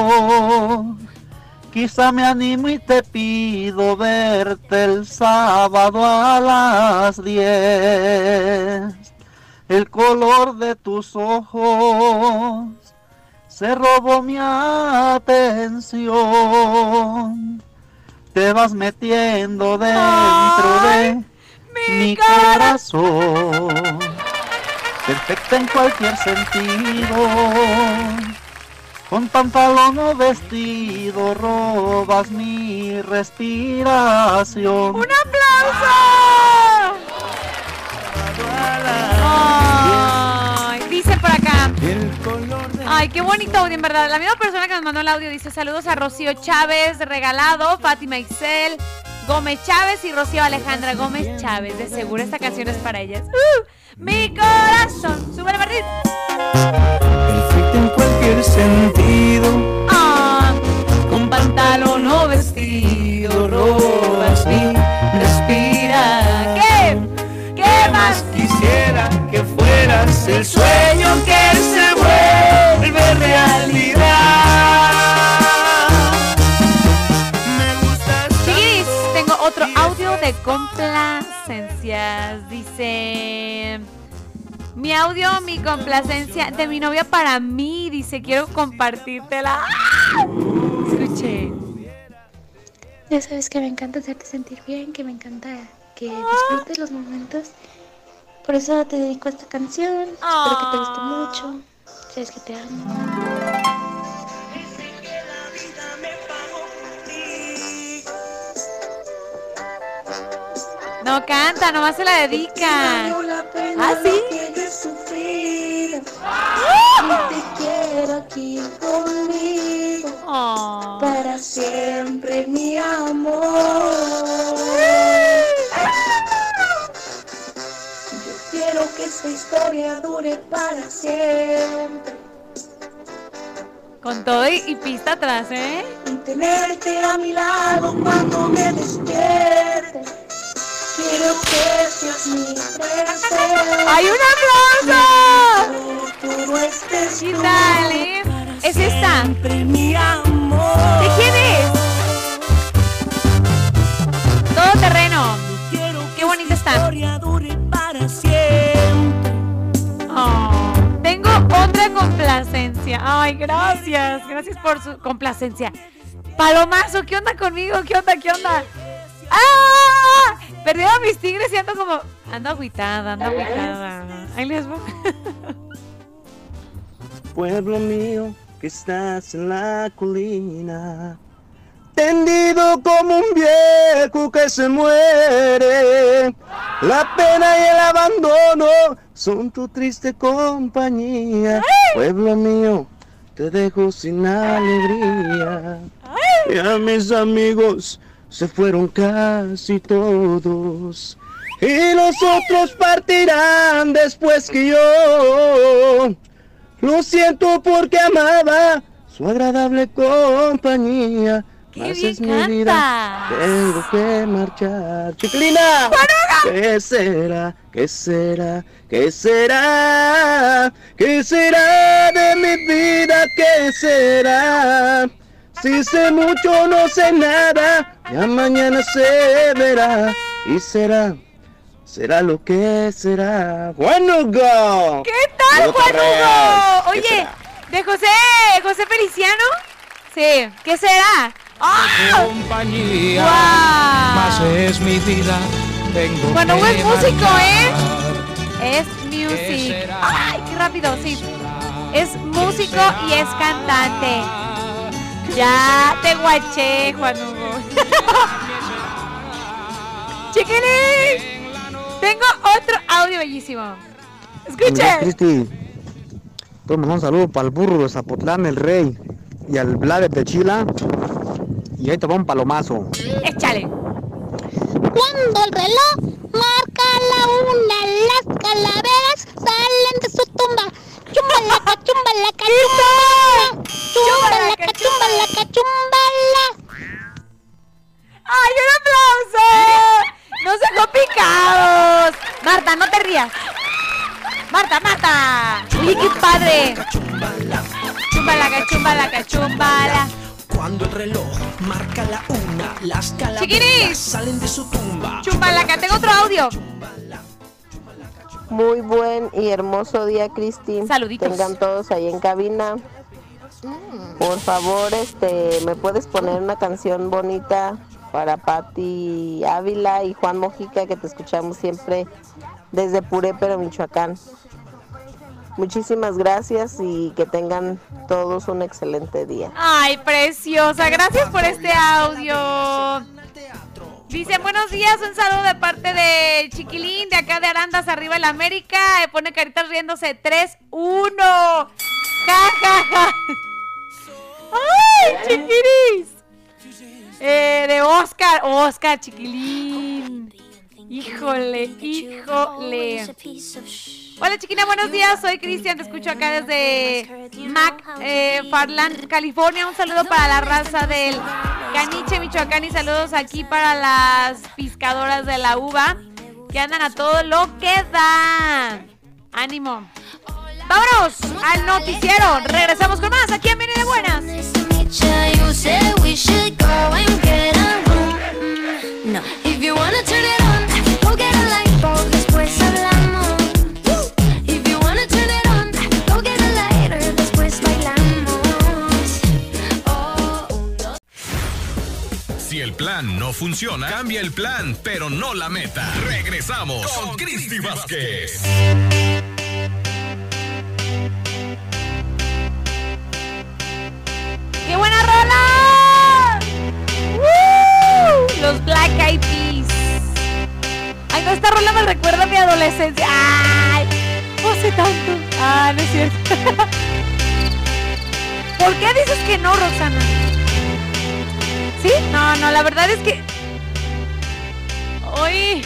Speaker 16: Quizá me animo y te pido verte el sábado a las 10. El color de tus ojos se robó mi atención. Te vas metiendo dentro de mi corazón. Perfecta en cualquier sentido. Con pantalón o vestido robas mi respiración.
Speaker 3: ¡Un aplauso! Ay, dice por acá. Ay, qué bonito audio, en verdad. La misma persona que nos mandó el audio dice saludos a Rocío Chávez, regalado, Fátima Ixel, Gómez Chávez y Rocío Alejandra Gómez Chávez. De seguro esta canción es para ellas. ¡Uh! mi corazón. Súbele, Martín.
Speaker 17: Perfecto en cualquier sentido.
Speaker 3: Ah,
Speaker 18: Con pantalón o vestido robas mi respira.
Speaker 3: ¿Qué? ¿Qué más?
Speaker 17: Quisiera que fueras el sueño que
Speaker 3: de complacencias. Dice. Mi audio, mi complacencia de mi novia para mí. Dice, quiero compartírtela. ¡Ah! Escuche.
Speaker 19: Ya sabes que me encanta hacerte sentir bien, que me encanta que disfrutes los momentos. Por eso te dedico a esta canción. Espero que te guste mucho. Sabes que te amo.
Speaker 3: No canta, nomás se la dedica. ¿Ah, sí?
Speaker 19: Conmigo.
Speaker 3: Oh.
Speaker 19: Para siempre, mi amor. Yo quiero que esta historia dure para siempre.
Speaker 3: Con todo y, y pista atrás, ¿eh?
Speaker 19: Y tenerte a mi lado cuando me despierte. Quiero que seas mi.
Speaker 3: ¡Hay un aplauso!
Speaker 19: Todo este
Speaker 3: ¿Qué tal, eh? ¿Es esta?
Speaker 19: mi amor.
Speaker 3: ¿De quién es? Todo terreno. Qué bonita está. Oh, tengo otra complacencia. Ay, gracias. Gracias por su complacencia. Palomazo, ¿qué onda conmigo? ¿Qué onda? ¿Qué onda? ¡Ah! Perdieron mis tigres y ando como. Ando agüitada, ando agüitada. Ahí les voy.
Speaker 20: Pueblo mío, que estás en la colina, tendido como un viejo que se muere. La pena y el abandono son tu triste compañía. Pueblo mío, te dejo sin alegría. Y a mis amigos se fueron casi todos. Y los otros partirán después que yo. Lo siento porque amaba su agradable compañía. Mas es mi vida, tengo que marchar. ¡Chiquilina! ¿Qué será? ¿Qué será? ¿Qué será? ¿Qué será de mi vida? ¿Qué será? Si sé mucho, no sé nada. Ya mañana se verá. Y será, será lo que será. Juan Hugo.
Speaker 3: ¿Qué tal, Juan. Hugo?
Speaker 20: ¿Qué
Speaker 3: Oye, de José, José Feliciano. Sí, ¿qué será? ¡Ah!
Speaker 17: Compañía,
Speaker 3: ¡Guau!
Speaker 17: más es mi vida. Tengo
Speaker 3: Bueno, buen músico, ¿eh? Es music. ¡Ay, qué rápido! Sí. Es músico y es cantante. Ya te guaché, Juan Hugo. <laughs> Chiquilín, tengo otro audio bellísimo. Escuchen.
Speaker 21: Cristi, pues un saludo para el burro de Zapotlán, el rey, y al Vlad de Chila. Y ahí te va un palomazo.
Speaker 3: Échale.
Speaker 22: Cuando el reloj marca la una, las calaveras salen de su tumba. Chumbalaca, chumbalaca, chumbala. Chumbalaca, chumbalaca, chumbala.
Speaker 3: ¡Ay, un aplauso! ¡Nos dejó picados! Marta, no te rías. Marta, Marta. Oye, qué padre. Chumbalaca, chumbalaca, chumbala.
Speaker 23: Cuando el reloj marca la una, las calaveras salen de su tumba.
Speaker 3: Chumbalaca, tengo otro audio.
Speaker 24: Muy buen y hermoso día, Cristi.
Speaker 3: Saluditos.
Speaker 24: Tengan todos ahí en cabina. Por favor, este, ¿me puedes poner una canción bonita para Patti Ávila y Juan Mojica, que te escuchamos siempre desde Purépero, Michoacán? Muchísimas gracias y que tengan todos un excelente día.
Speaker 3: Ay, preciosa. Gracias por este audio. Dice, buenos días, un saludo de parte de Chiquilín, de acá de Arandas, arriba el América. Eh, Pone caritas riéndose. 3-1. Ja, ja, ja. ¡Ay, chiquiris! Eh, de Oscar. Oscar, chiquilín. Híjole, híjole. Hola chiquina, buenos días. Soy Cristian, te escucho acá desde Mac eh, Farland, California. Un saludo para la raza del Caniche, Michoacán y saludos aquí para las pescadoras de la uva que andan a todo lo que da. Ánimo. Vámonos al noticiero. Regresamos con más aquí en Viene de Buenas.
Speaker 1: Plan no funciona, cambia el plan, pero no la meta. Regresamos con Cristi Vázquez.
Speaker 3: ¡Qué buena rola! ¡Woo! Los Black Eyed Peas. Ay, no, esta rola me recuerda a mi adolescencia. ¡Ay! No hace tanto. Ah, no es cierto. <laughs> ¿Por qué dices que no, Rosana? ¿Sí? No, no, la verdad es que. Hoy.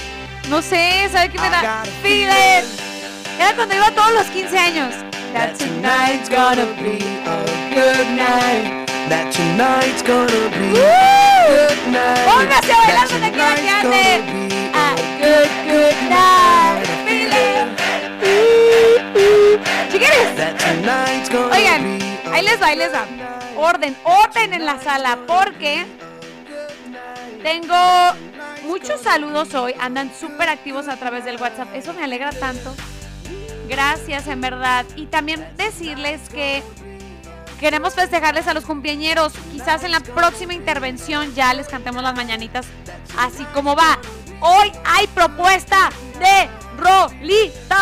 Speaker 3: No sé, ¿sabe qué me da? Feeling. Era cuando iba a todos los 15 años.
Speaker 10: That tonight's gonna be a good night. That tonight's gonna be a good night.
Speaker 3: Póngase a bailar donde quiera que
Speaker 10: tonight's
Speaker 3: ande.
Speaker 10: gonna be
Speaker 3: A good, good night. Feeling. Oigan, ahí les va, ahí les va. Orden, orden en la sala, porque tengo muchos saludos hoy. Andan súper activos a través del WhatsApp. Eso me alegra tanto. Gracias, en verdad. Y también decirles que queremos festejarles a los cumpleañeros. Quizás en la próxima intervención ya les cantemos las mañanitas así como va. Hoy hay propuesta de Rolitas.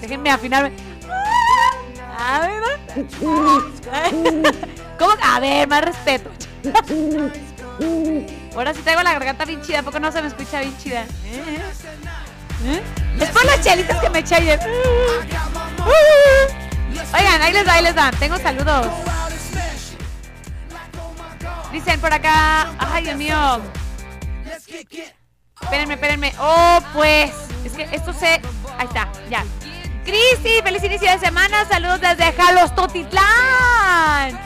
Speaker 3: Déjenme afinarme. A ver. <laughs> ¿Cómo? A ver, más respeto. Ahora sí traigo la garganta bien chida. ¿A poco no se me escucha bien chida? ¿Eh? ¿Eh? Es por las chelitas que me eché ayer. Oigan, ahí les va, ahí les va. Tengo saludos. Dicen por acá. Ay, Dios mío. Espérenme, espérenme. Oh, pues. Es que esto se. Ahí está, ya. Cristi, feliz inicio de semana. Saludos desde Jalos Totitlán.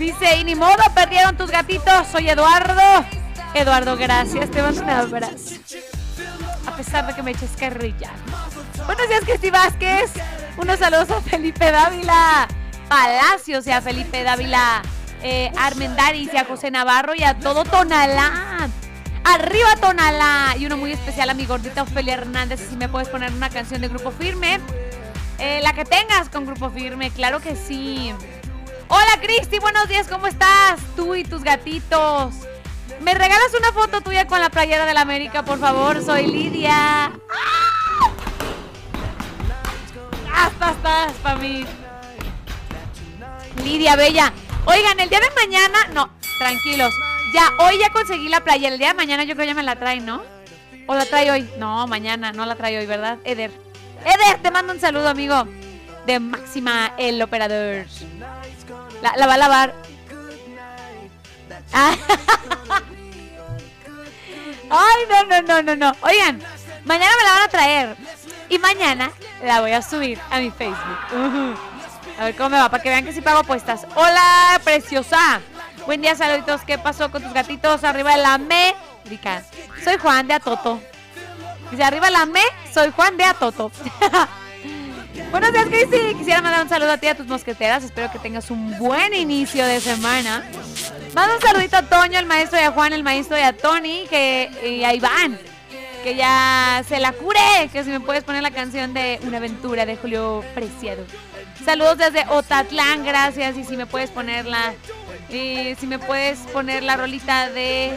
Speaker 3: Dice, y ni modo, perdieron tus gatitos. Soy Eduardo. Eduardo, gracias. Te mando un abrazo. A pesar de que me eches carrilla. Buenos días, Cristi Vázquez. Unos saludos a Felipe Dávila. Palacios y a Felipe Dávila. Eh, Armendaris y a José Navarro y a todo Tonalá. Arriba Tonalá. Y uno muy especial a mi gordita Ofelia Hernández. Si me puedes poner una canción de Grupo Firme. Eh, la que tengas con Grupo Firme, claro que sí. Hola Cristi, buenos días, ¿cómo estás? Tú y tus gatitos. ¿Me regalas una foto tuya con la playera de la América, por favor? Soy Lidia. ¡Ah! Hasta, hasta, para mí. Lidia Bella. Oigan, el día de mañana, no, tranquilos. Ya, hoy ya conseguí la playera. El día de mañana yo creo ya me la traen, ¿no? ¿O la trae hoy? No, mañana, no la trae hoy, ¿verdad? Eder. Eder, te mando un saludo, amigo. De Máxima, el operador. La, va a lavar. Ah. <laughs> Ay, no, no, no, no, no. Oigan, mañana me la van a traer. Y mañana la voy a subir a mi Facebook. A ver cómo me va, para que vean que sí pago apuestas. Hola, preciosa. Buen día, saluditos. ¿Qué pasó con tus gatitos? Arriba de la América. Soy Juan de Atoto. Dice, arriba la me, soy Juan de Atoto. <laughs> Buenos días, Cristi. Quisiera mandar un saludo a ti y a tus mosqueteras. Espero que tengas un buen inicio de semana. Manda un saludito a Toño, el maestro, y a Juan, el maestro, y a Tony, que, y a Iván, que ya se la cure. Que si me puedes poner la canción de Una aventura de Julio Preciado. Saludos desde Otatlán, gracias. Y si me puedes ponerla, y si me puedes poner la rolita de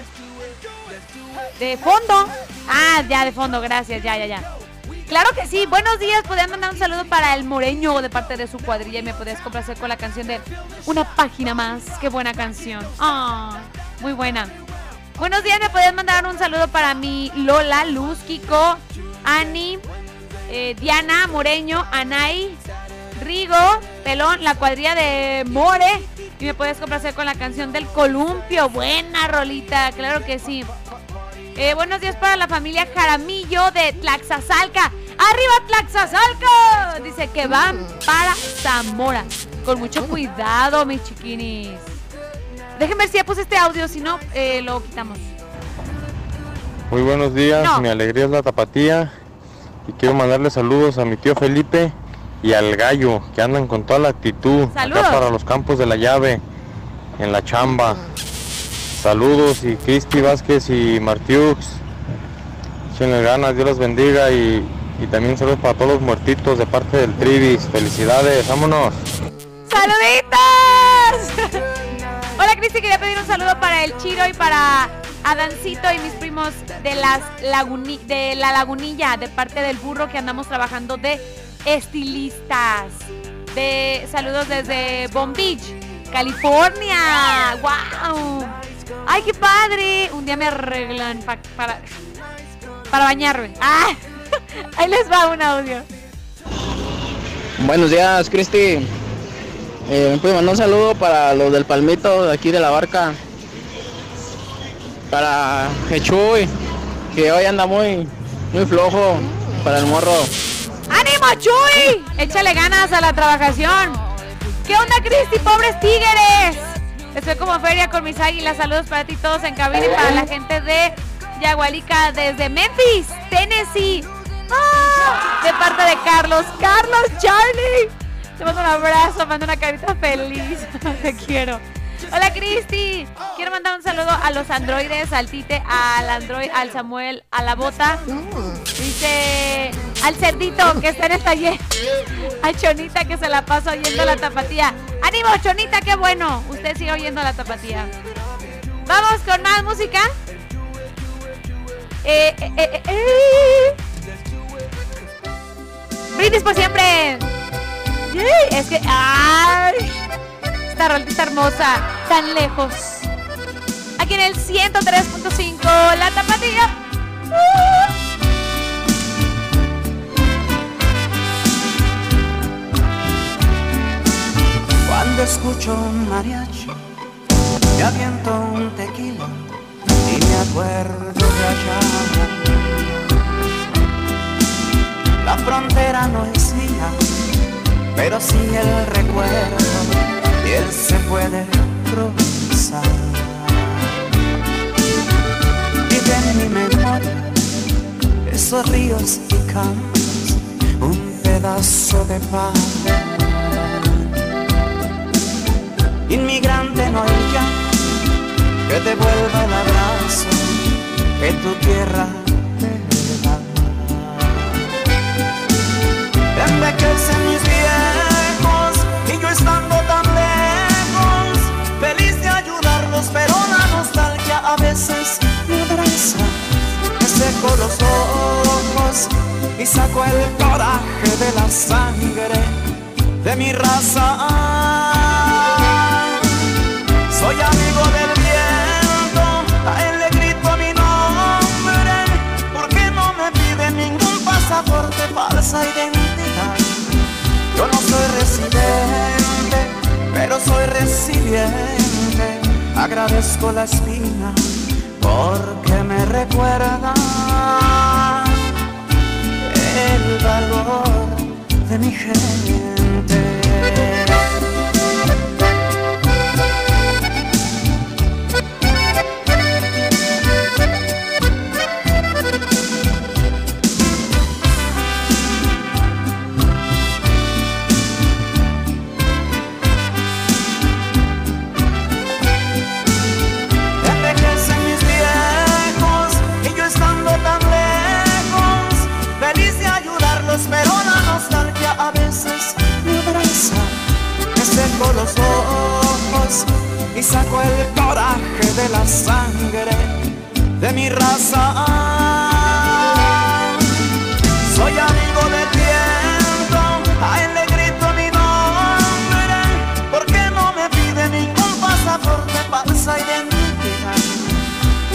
Speaker 3: de fondo. Ah, ya de fondo, gracias, ya, ya, ya. Claro que sí, buenos días. Podrían mandar un saludo para el Moreño de parte de su cuadrilla y me podías complacer con la canción de Una página más. Qué buena canción. Ah, muy buena. Buenos días, me podías mandar un saludo para mi Lola, Luz, Kiko, Ani, eh, Diana, Moreño, Anay, Rigo, Pelón, la cuadrilla de More Y me puedes complacer con la canción del columpio. Buena rolita, claro que sí. Eh, buenos días para la familia Jaramillo de Tlaxazalca. ¡Arriba Tlaxazalca! Dice que van para Zamora. Con mucho cuidado, mis chiquinis. Déjenme ver si ya puse este audio, si no, eh, lo quitamos.
Speaker 25: Muy buenos días,
Speaker 3: No.
Speaker 25: mi alegría es la tapatía y quiero mandarle saludos a mi tío Felipe y al gallo que andan con toda la actitud
Speaker 3: Saludos.
Speaker 25: acá para los campos de la llave en la chamba. Saludos y Cristi Vázquez y Martiux. Échenle ganas, Dios los bendiga y, y también saludos para todos los muertitos de parte del Trivis. Felicidades, vámonos.
Speaker 3: ¡Saluditos! <laughs> Hola Cristi, quería pedir un saludo para el Chiro y para Adancito y mis primos de, las laguni- de la lagunilla, de parte del burro que andamos trabajando de estilistas. De saludos desde Bomb Beach, California. ¡Wow! ¡Ay, qué padre! Un día me arreglan pa- para, para bañarme. ¡Ah! <laughs> Ahí les va un audio.
Speaker 26: Buenos días, Cristi. Eh, ¿Me puede mandar un saludo para los del Palmito de aquí de la barca? Para Jechuy, que hoy anda muy, muy flojo para el morro.
Speaker 3: ¡Ánimo, Chuy! Échale ganas a la trabajación. ¿Qué onda, Cristi? ¡Pobres tigres! Estoy como feria con mis águilas. Saludos para ti todos en cabina y para la gente de Yagualica desde Memphis, Tennessee. ¡Ah! De parte de Carlos. ¡Carlos, Charlie! Te mando un abrazo, mando una carita feliz. <laughs> Te quiero. Hola Cristi, quiero mandar un saludo a los androides, al Tite, al android, al Samuel, a la bota. Dice al cerdito que está en el taller, a Chonita que se la pasa oyendo la tapatía. ¡Ánimo, Chonita! ¡Qué bueno! Usted sigue oyendo la tapatía. Vamos con más música. Eh, eh, eh, eh, por siempre. Es que. ¡Ay! Esta rolita hermosa, tan lejos. Aquí en el 103.5, la tapatía. ¡Uh!
Speaker 10: Cuando escucho un mariachi, me aviento un tequila y me acuerdo de allá. La frontera no es mía, pero sí el recuerdo y él se puede cruzar. Vive en mi memoria esos ríos y campos, un pedazo de pan. Inmigrante no hay ya que devuelva el abrazo que tu tierra te da. Envejecen mis viejos y yo estando tan lejos, feliz de ayudarlos, pero la nostalgia a veces me abraza. Me seco los ojos y saco el coraje de la sangre de mi raza. Soy residente, pero soy resiliente. Agradezco la espina porque me recuerda el valor de mi gente. Seco los ojos y saco el coraje de la sangre de mi raza. Soy amigo del viento, a él le grito mi nombre, porque no me pide ningún pasaporte, falsa identidad.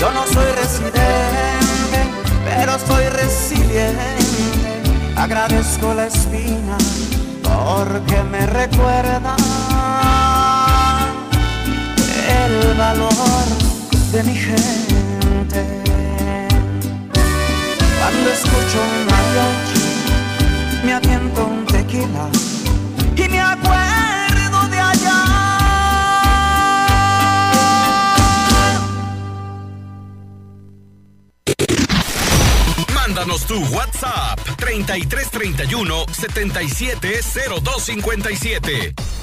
Speaker 10: Yo no soy residente, pero soy resiliente. Agradezco la espina porque me recuerda
Speaker 11: el valor de mi gente. Cuando escucho un mariachi, me aviento un tequila y me acuerdo.
Speaker 27: Mándanos tu WhatsApp 3331 770257.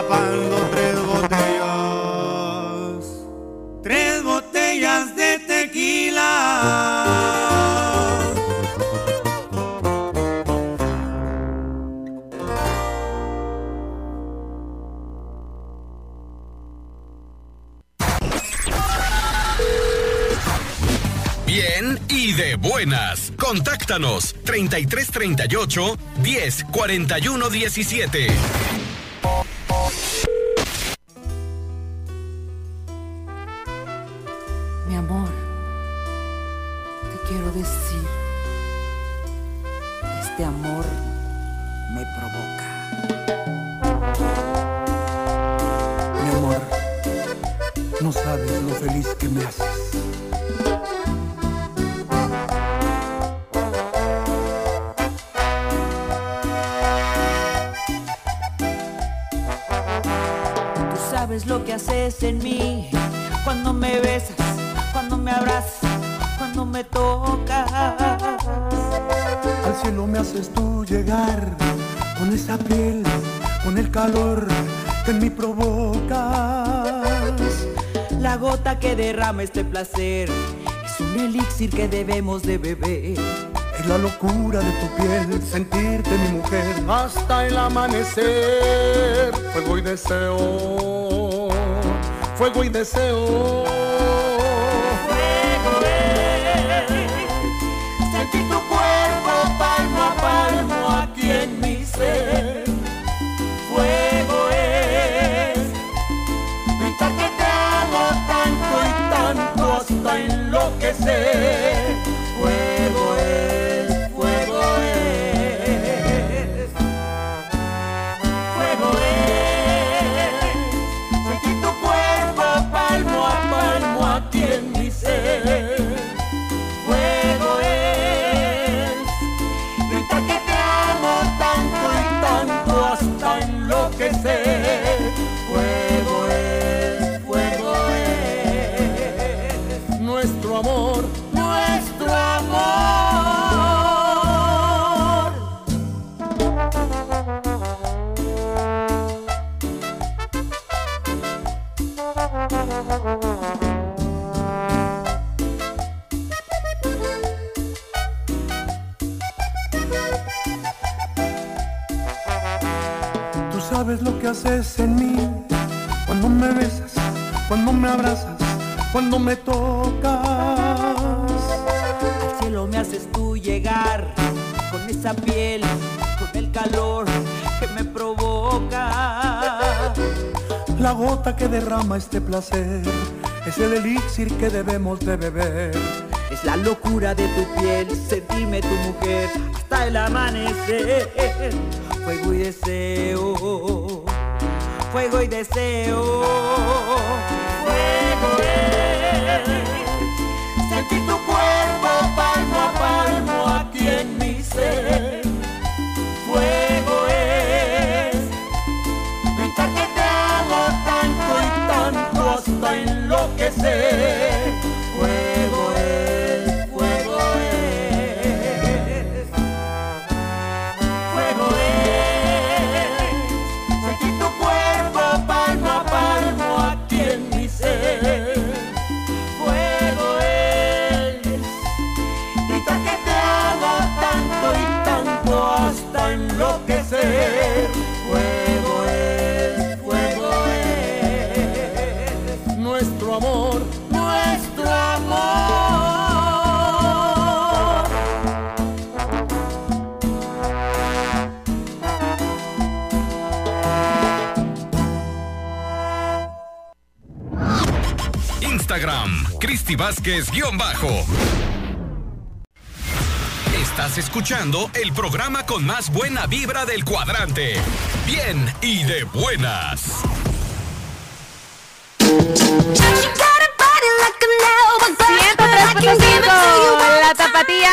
Speaker 28: tapando tres botellas, tres botellas de tequila.
Speaker 27: Bien y de buenas. Contáctanos 3338 10 41 17.
Speaker 29: este placer. Es un elixir que debemos de beber.
Speaker 20: Es la locura de tu piel, sentirte mi mujer, hasta el amanecer. Fuego y deseo,
Speaker 11: fuego y deseo. Que me
Speaker 30: provoca.
Speaker 11: La gota que derrama este placer es el elixir que debemos de beber.
Speaker 30: Es la locura de tu piel, sentirme tu mujer hasta el amanecer. Fuego y deseo, fuego y deseo.
Speaker 11: Fuego es sentir tu cuerpo palmo a palmo aquí en mi ser.
Speaker 27: crescer. Cristi Vázquez guion bajo. Estás escuchando el programa con más buena vibra del cuadrante. Bien y de buenas.
Speaker 3: La tapatía.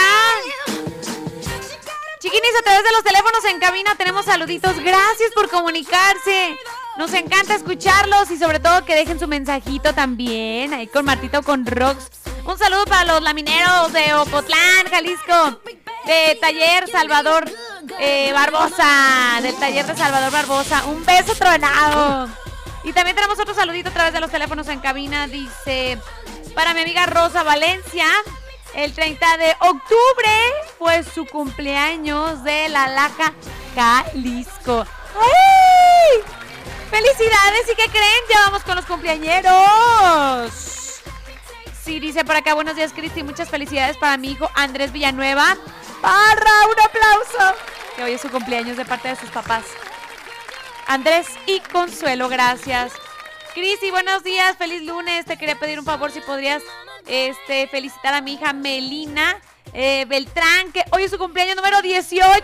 Speaker 3: Chiquinis, a través de los teléfonos en cabina tenemos saluditos. Gracias por comunicarse. Nos encanta escucharlos y sobre todo que dejen su mensajito también. Ahí con Martito, con Rox. Un saludo para los lamineros de Ocotlán, Jalisco. De Taller Salvador eh, Barbosa. Del Taller de Salvador Barbosa. Un beso tronado. Y también tenemos otro saludito a través de los teléfonos en cabina. Dice, para mi amiga Rosa Valencia, el 30 de octubre fue su cumpleaños de la Laja Jalisco. ¡Ay! ¡Felicidades! ¿Y qué creen? Ya vamos con los cumpleañeros. Sí, dice por acá, buenos días, Cristi. Muchas felicidades para mi hijo Andrés Villanueva. ¡Parra! ¡Un aplauso! Que hoy es su cumpleaños de parte de sus papás. Andrés y Consuelo, gracias. Cristi, buenos días, feliz lunes. Te quería pedir un favor si podrías este, felicitar a mi hija Melina eh, Beltrán, que hoy es su cumpleaños número 18.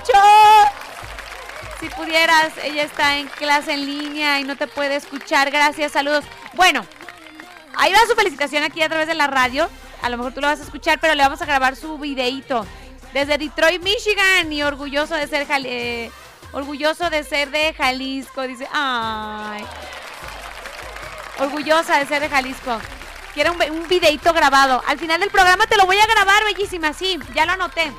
Speaker 3: Si pudieras, ella está en clase en línea y no te puede escuchar. Gracias, saludos. Bueno, ahí va su felicitación aquí a través de la radio. A lo mejor tú lo vas a escuchar, pero le vamos a grabar su videíto. Desde Detroit, Michigan y orgulloso de ser eh, orgulloso de ser de Jalisco, dice. Ay. Orgullosa de ser de Jalisco. Quiero un, un videíto grabado. Al final del programa te lo voy a grabar, bellísima. Sí, ya lo anoté.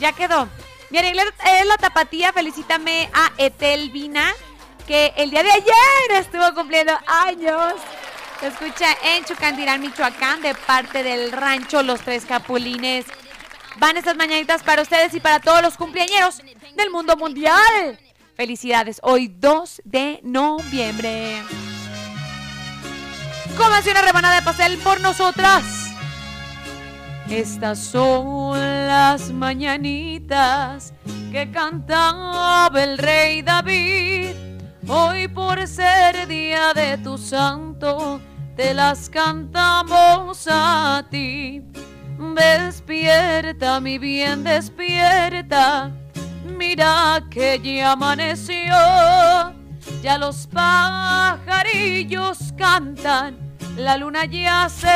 Speaker 3: Ya quedó. Bien, es la tapatía. Felicítame a Etelvina, que el día de ayer estuvo cumpliendo años. Se escucha en Chucandirán, Michoacán, de parte del rancho Los Tres Capulines. Van estas mañanitas para ustedes y para todos los cumpleañeros del mundo mundial. Felicidades, hoy 2 de noviembre. cómase una rebanada de pastel por nosotras. Estas son las mañanitas que cantaba el rey David. Hoy por ser día de tu santo, te las cantamos a ti. Despierta, mi bien, despierta. Mira que ya amaneció. Ya los pajarillos cantan. La luna ya se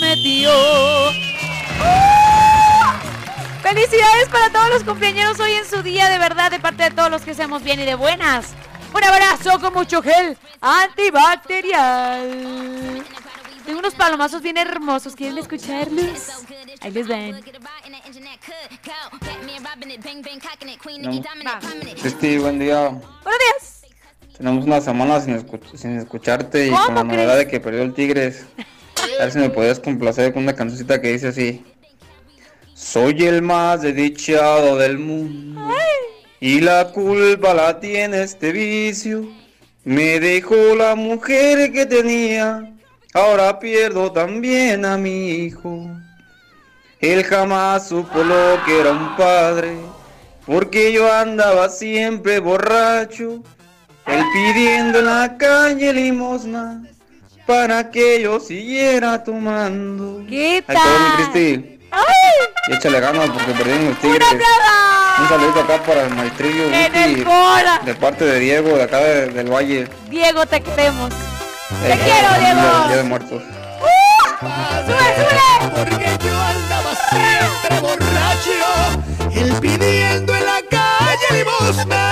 Speaker 3: metió. ¡Uh! Felicidades para todos los cumpleaños hoy en su día, de verdad, de parte de todos los que hacemos bien y de buenas. Un abrazo con mucho gel antibacterial. Tengo unos palomazos bien hermosos. ¿Quieren escucharlos? Ahí les ven.
Speaker 31: Cristi, buen día.
Speaker 3: Buenos días.
Speaker 31: Tenemos una semana sin, escu- sin escucharte y
Speaker 3: ¿Cómo
Speaker 31: con la novedad de que perdió el Tigres. A ver si me podías complacer con una cancioncita que dice así. Soy el más desdichado del mundo y la culpa la tiene este vicio. Me dejó la mujer que tenía, ahora pierdo también a mi hijo. Él jamás supo lo que era un padre, porque yo andaba siempre borracho, él pidiendo en la calle limosna para que yo siguiera tomando.
Speaker 3: ¿Qué
Speaker 31: mi Cristi. Y échale ganas porque perdieron los tigres. Un saludo acá para el maestrillo
Speaker 3: En el
Speaker 31: de parte de Diego, de acá de- del Valle.
Speaker 3: Diego, te queremos.
Speaker 31: Te
Speaker 3: quiero, Diego.
Speaker 31: Día de muertos.
Speaker 10: Porque yo andaba siempre borracho, él pidiendo en la calle limosna.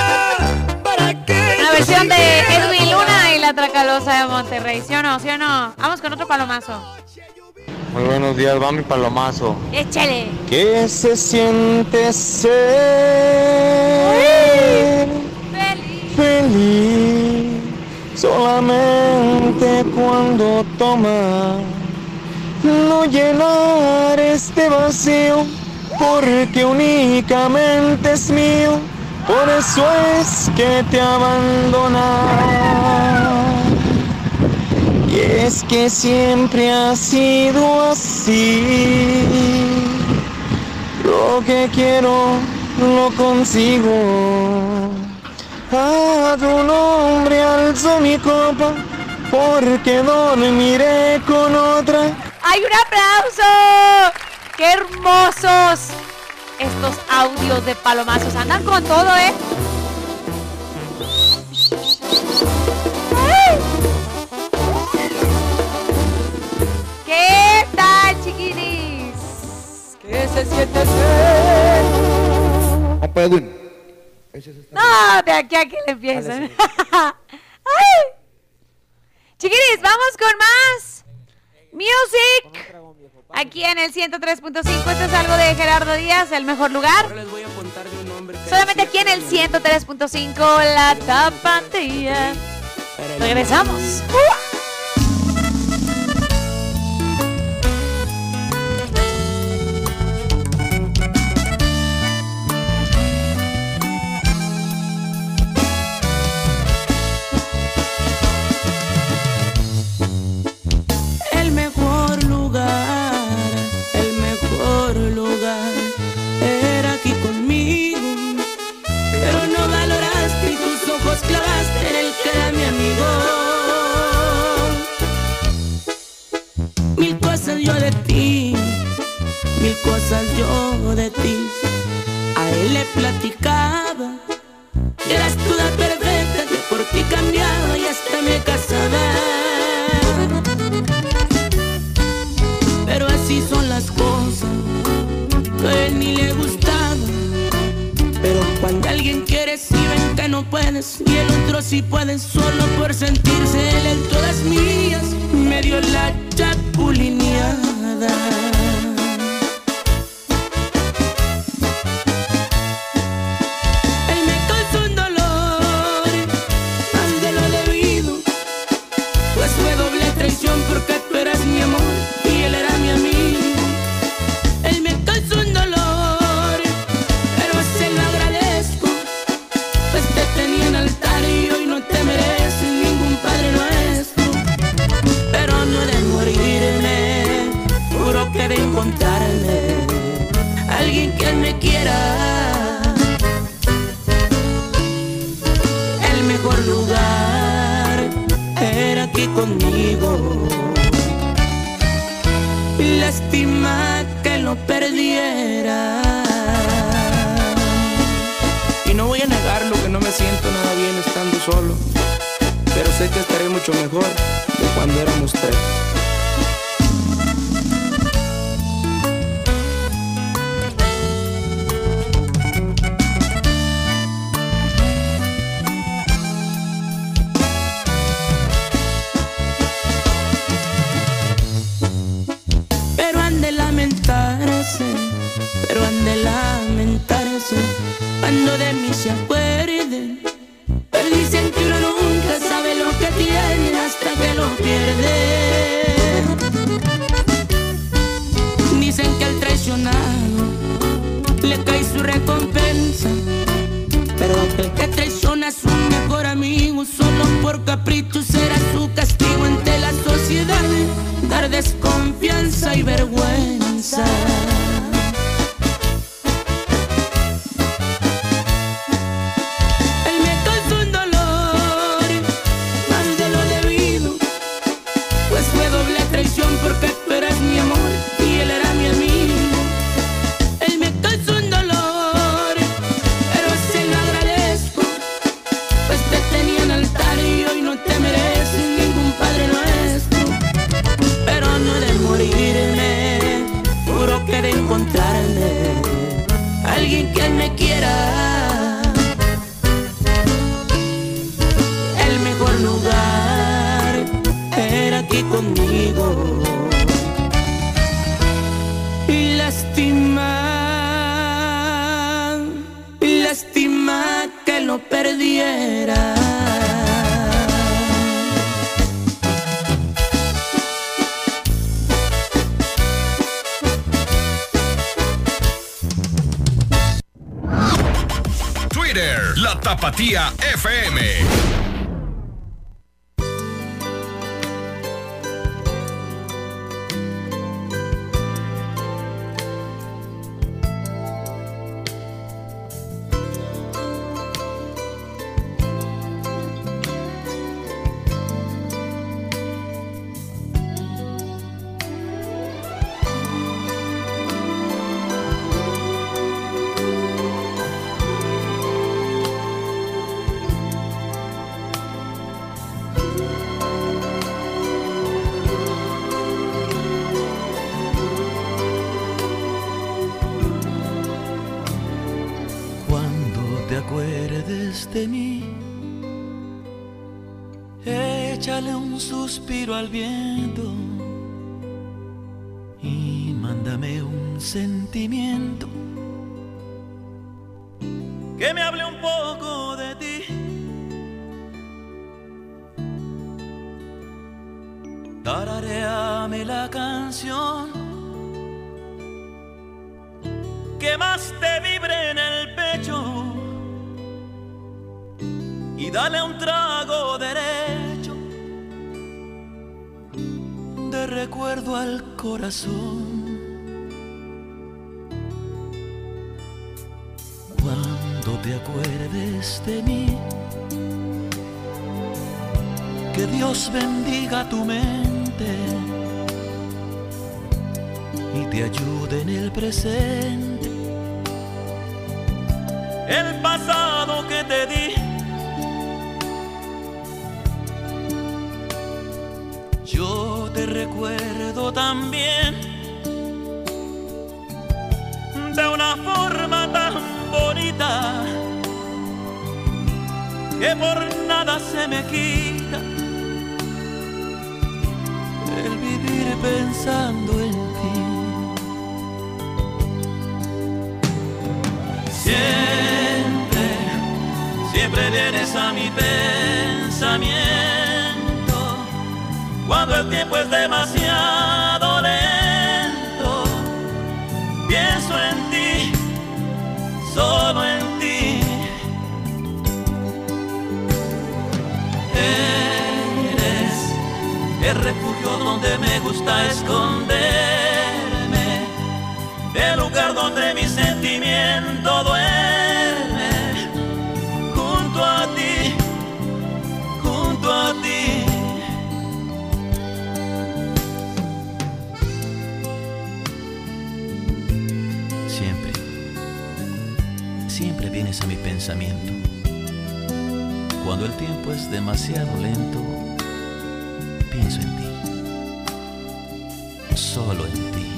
Speaker 3: Tracalosa de Monterrey. ¿Sí o no? ¿Sí o no? Vamos con otro palomazo.
Speaker 25: Muy buenos días, va mi palomazo.
Speaker 3: Échale.
Speaker 25: ¿Qué se siente ser feliz solamente cuando toma no llenar este vacío porque únicamente es mío por eso es que te abandona es que siempre ha sido así lo que quiero lo consigo. A tu nombre alzo mi copa, porque dormiré con otra.
Speaker 3: ¡Hay un aplauso! ¡Qué hermosos! Estos audios de palomazos andan con todo, ¿eh? ¿Qué tal, chiquinis? ¿Qué se siente ser?
Speaker 31: Compa Edwin.
Speaker 3: No, de aquí a que le empiezan. <laughs> ¡Ay! Chiquinis, vamos con más music. Aquí en el 103.5. Esto es algo de Gerardo Díaz, el mejor lugar. Solamente aquí en el 103.5, la tapatía. Regresamos.
Speaker 32: El cosas yo de ti. A él le platicaba eras tú la perfecta, que por ti cambiaba y hasta me casaba. Pero así son las cosas, que él ni le gustaba. Pero cuando alguien quiere, si ven que no puedes, y el otro sí puede, solo por sentirse él en todas mías, me dio la chapulineada.
Speaker 33: Garantía cuando el
Speaker 34: tiempo es demasiado lento. Pienso en ti, solo en ti. Eres el refugio donde me gusta
Speaker 33: esconder. Cuando el tiempo es demasiado lento, pienso en ti. Solo en ti.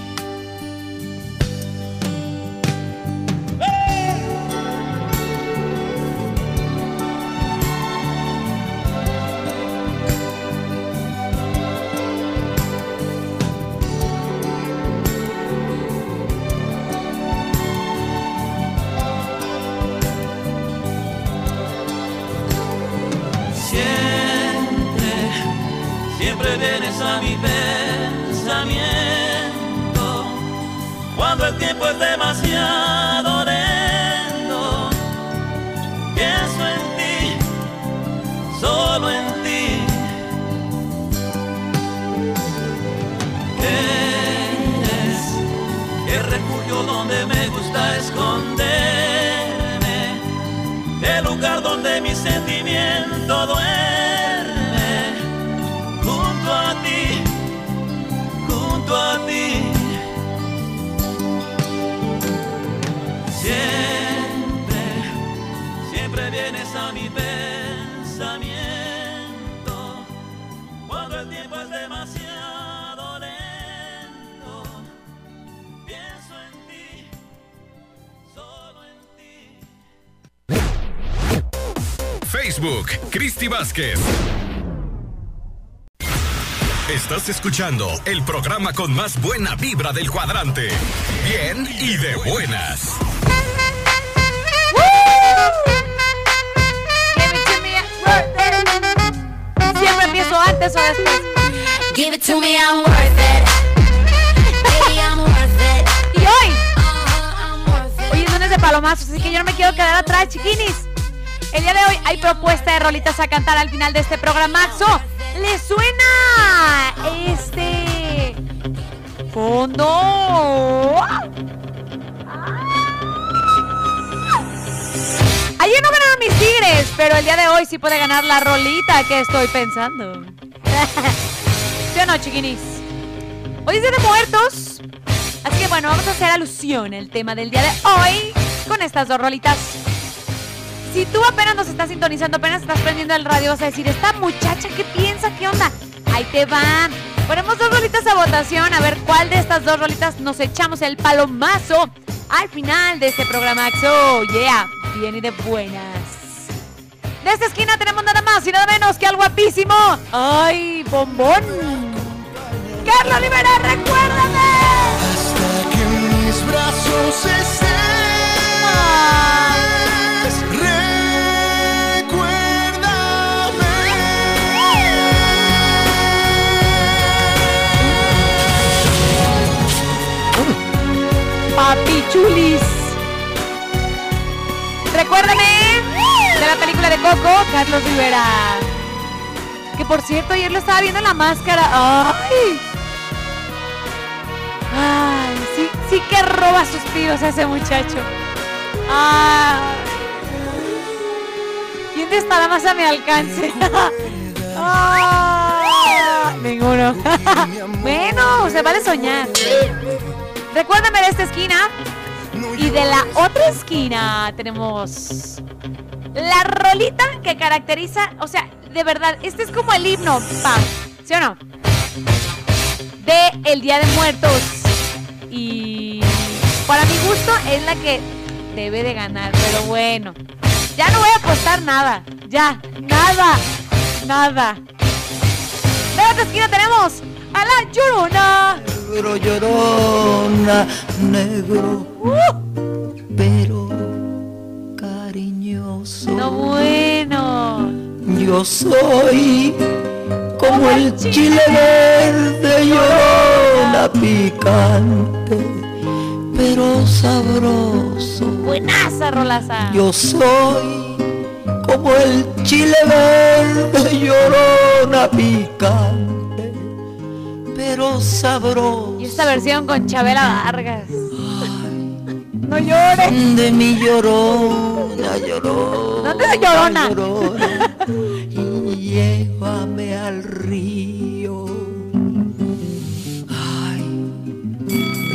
Speaker 27: Facebook, Cristi Vázquez. Estás escuchando el programa con más buena vibra del cuadrante. Bien y de buenas.
Speaker 3: Siempre empiezo antes o después.
Speaker 22: Give it to me, I'm worth it. Baby, I'm worth it.
Speaker 3: Y hoy, hoy es lunes de palomazos, así que yo no me quiero quedar atrás, chiquinis. El día de hoy hay propuesta de rolitas a cantar al final de este programazo. ¿Le suena este fondo? Ayer no ganaron mis tigres, pero el día de hoy sí puede ganar la rolita que estoy pensando. <laughs> ¿Sí o no, chiquinis? Hoy es Día de Muertos. Así que bueno, vamos a hacer alusión al tema del día de hoy con estas dos rolitas. Si tú apenas nos estás sintonizando, apenas estás prendiendo el radio, vas a decir, esta muchacha, ¿qué piensa? ¿Qué onda? Ahí te van. Ponemos dos rolitas a votación, a ver cuál de estas dos rolitas nos echamos el palomazo al final de este programa. Yeah, bien y de buenas. De esta esquina tenemos nada más y nada menos que al guapísimo. ¡Ay, bombón! ¡Carlos Rivera, recuérdame!
Speaker 35: Hasta que mis brazos estés.
Speaker 3: Chulis. Recuérdame de la película de Coco, Carlos Rivera. Que por cierto, ayer lo estaba viendo en la máscara. ¡Ay! ¡Ay! Sí, sí que roba suspiros ese muchacho. ¡Ay! ¿Quién te estará más a mi alcance? <laughs> ¡Ah! Ninguno. <laughs> bueno, se vale soñar. Recuérdame de esta esquina. Y de la otra esquina tenemos la rolita que caracteriza, o sea, de verdad, este es como el himno, pa, ¿sí o no? De el Día de Muertos. Y para mi gusto es la que debe de ganar, pero bueno. Ya no voy a apostar nada, ya, nada, nada. De la otra esquina tenemos a la Llorona.
Speaker 35: Negro llorona, negro, pero cariñoso.
Speaker 3: No bueno.
Speaker 35: Yo soy como el chile verde, llorona picante, pero sabroso.
Speaker 3: Buenaza, Rolaza.
Speaker 35: Yo soy como el chile verde, llorona picante, pero sabroso.
Speaker 3: Y esta versión con Chabela Vargas. No llores.
Speaker 35: De mi llorona, llorona.
Speaker 3: ¿Dónde es llorona?
Speaker 35: Y llévame al río. Ay,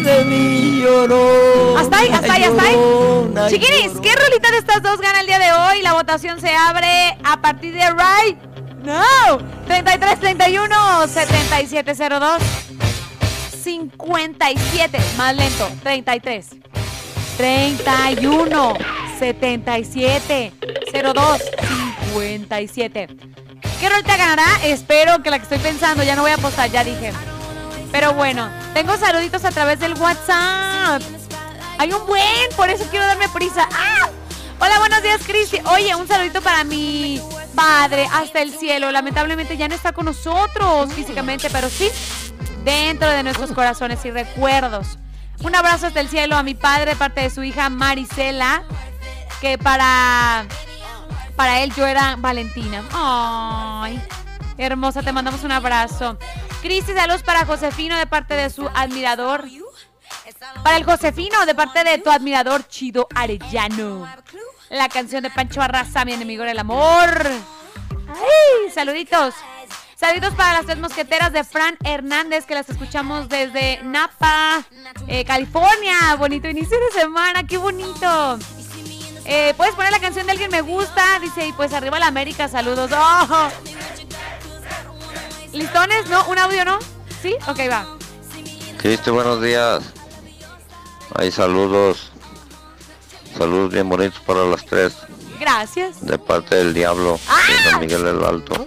Speaker 35: de mi llorona.
Speaker 3: Hasta ahí, hasta ahí, hasta ahí.
Speaker 35: llorona,
Speaker 3: Chiquinis, ¿qué rolita de estas dos gana el día de hoy? La votación se abre a partir de right now. 33 31 7702 57. Más lento. 33 31 77 02 57. ¿Qué rolita ganará? Espero que la que estoy pensando, ya no voy a apostar, ya dije. Pero bueno, tengo saluditos a través del WhatsApp. Hay un buen, por eso quiero darme prisa. ¡Ah! Hola, buenos días, Cristi. Oye, un saludito para mi padre hasta el cielo. Lamentablemente ya no está con nosotros físicamente, pero sí dentro de nuestros corazones y recuerdos. Un abrazo hasta el cielo a mi padre de parte de su hija Marisela, que para para él yo era Valentina. Ay, hermosa, te mandamos un abrazo. Cristi, saludos para Josefino de parte de su admirador. Para el Josefino de parte de tu admirador Chido Arellano. La canción de Pancho Arrasa, mi enemigo del amor. Ay, saluditos. Saluditos para las tres mosqueteras de Fran Hernández, que las escuchamos desde Napa, eh, California. Bonito inicio de semana, qué bonito. Eh, Puedes poner la canción de alguien me gusta, dice, y pues arriba la América, saludos. ¡Oh! ¿Listones? ¿No? ¿Un audio no? ¿Sí? Ok, va.
Speaker 36: Cristi, buenos días. Hay saludos. Saludos bien bonitos para las tres.
Speaker 3: Gracias.
Speaker 36: De parte del diablo. De San Miguel del Alto.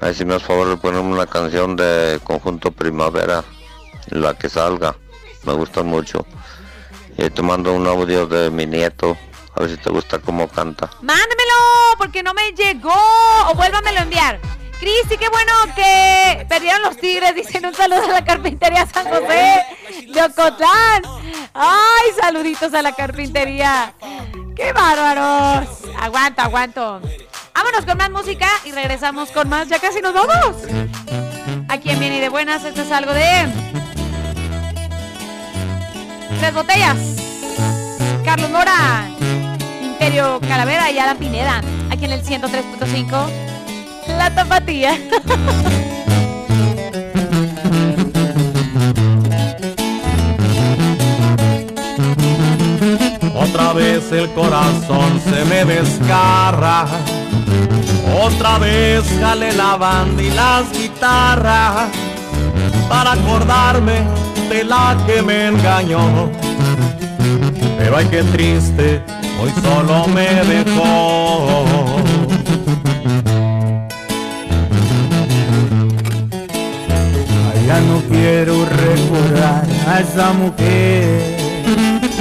Speaker 36: Ahí si me favor de ponerme una canción de Conjunto Primavera. La que salga. Me gusta mucho. Y ahí te mando un audio de mi nieto. A ver si te gusta cómo canta.
Speaker 3: Mándemelo, porque no me llegó. O vuélvamelo a enviar. Cristi, qué bueno que perdieron los tigres. Dicen un saludo a la carpintería San José de. Ay, saluditos a la carpintería. ¡Qué bárbaros! Aguanto, aguanto. Vámonos con más música y regresamos con más. Ya casi nos vamos. Aquí en Bien y de Buenas, esto es algo de. Tres botellas. Carlos Mora. Imperio Calavera y Alan Pineda. Aquí en el 103.5. La tapatía.
Speaker 37: Otra vez el corazón se me desgarra. Otra vez jale la banda y las guitarras para acordarme de la que me engañó. Pero ay qué triste, hoy solo me dejó.
Speaker 11: Ya no quiero recordar a esa mujer.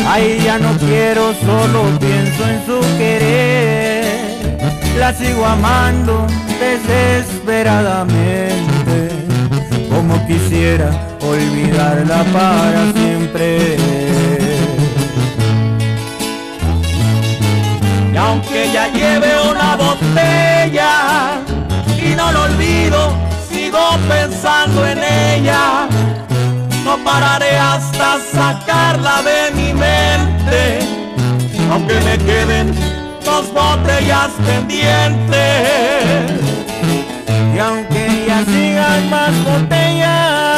Speaker 11: Ay, ya no quiero, solo pienso en su querer. La sigo amando desesperadamente. Como quisiera olvidarla para siempre.
Speaker 37: Y aunque ya lleve una botella y no lo olvido, sigo pensando en ella. No pararé hasta sacarla de mi mente, aunque me queden dos botellas pendientes.
Speaker 11: Y aunque ya sigan más botellas,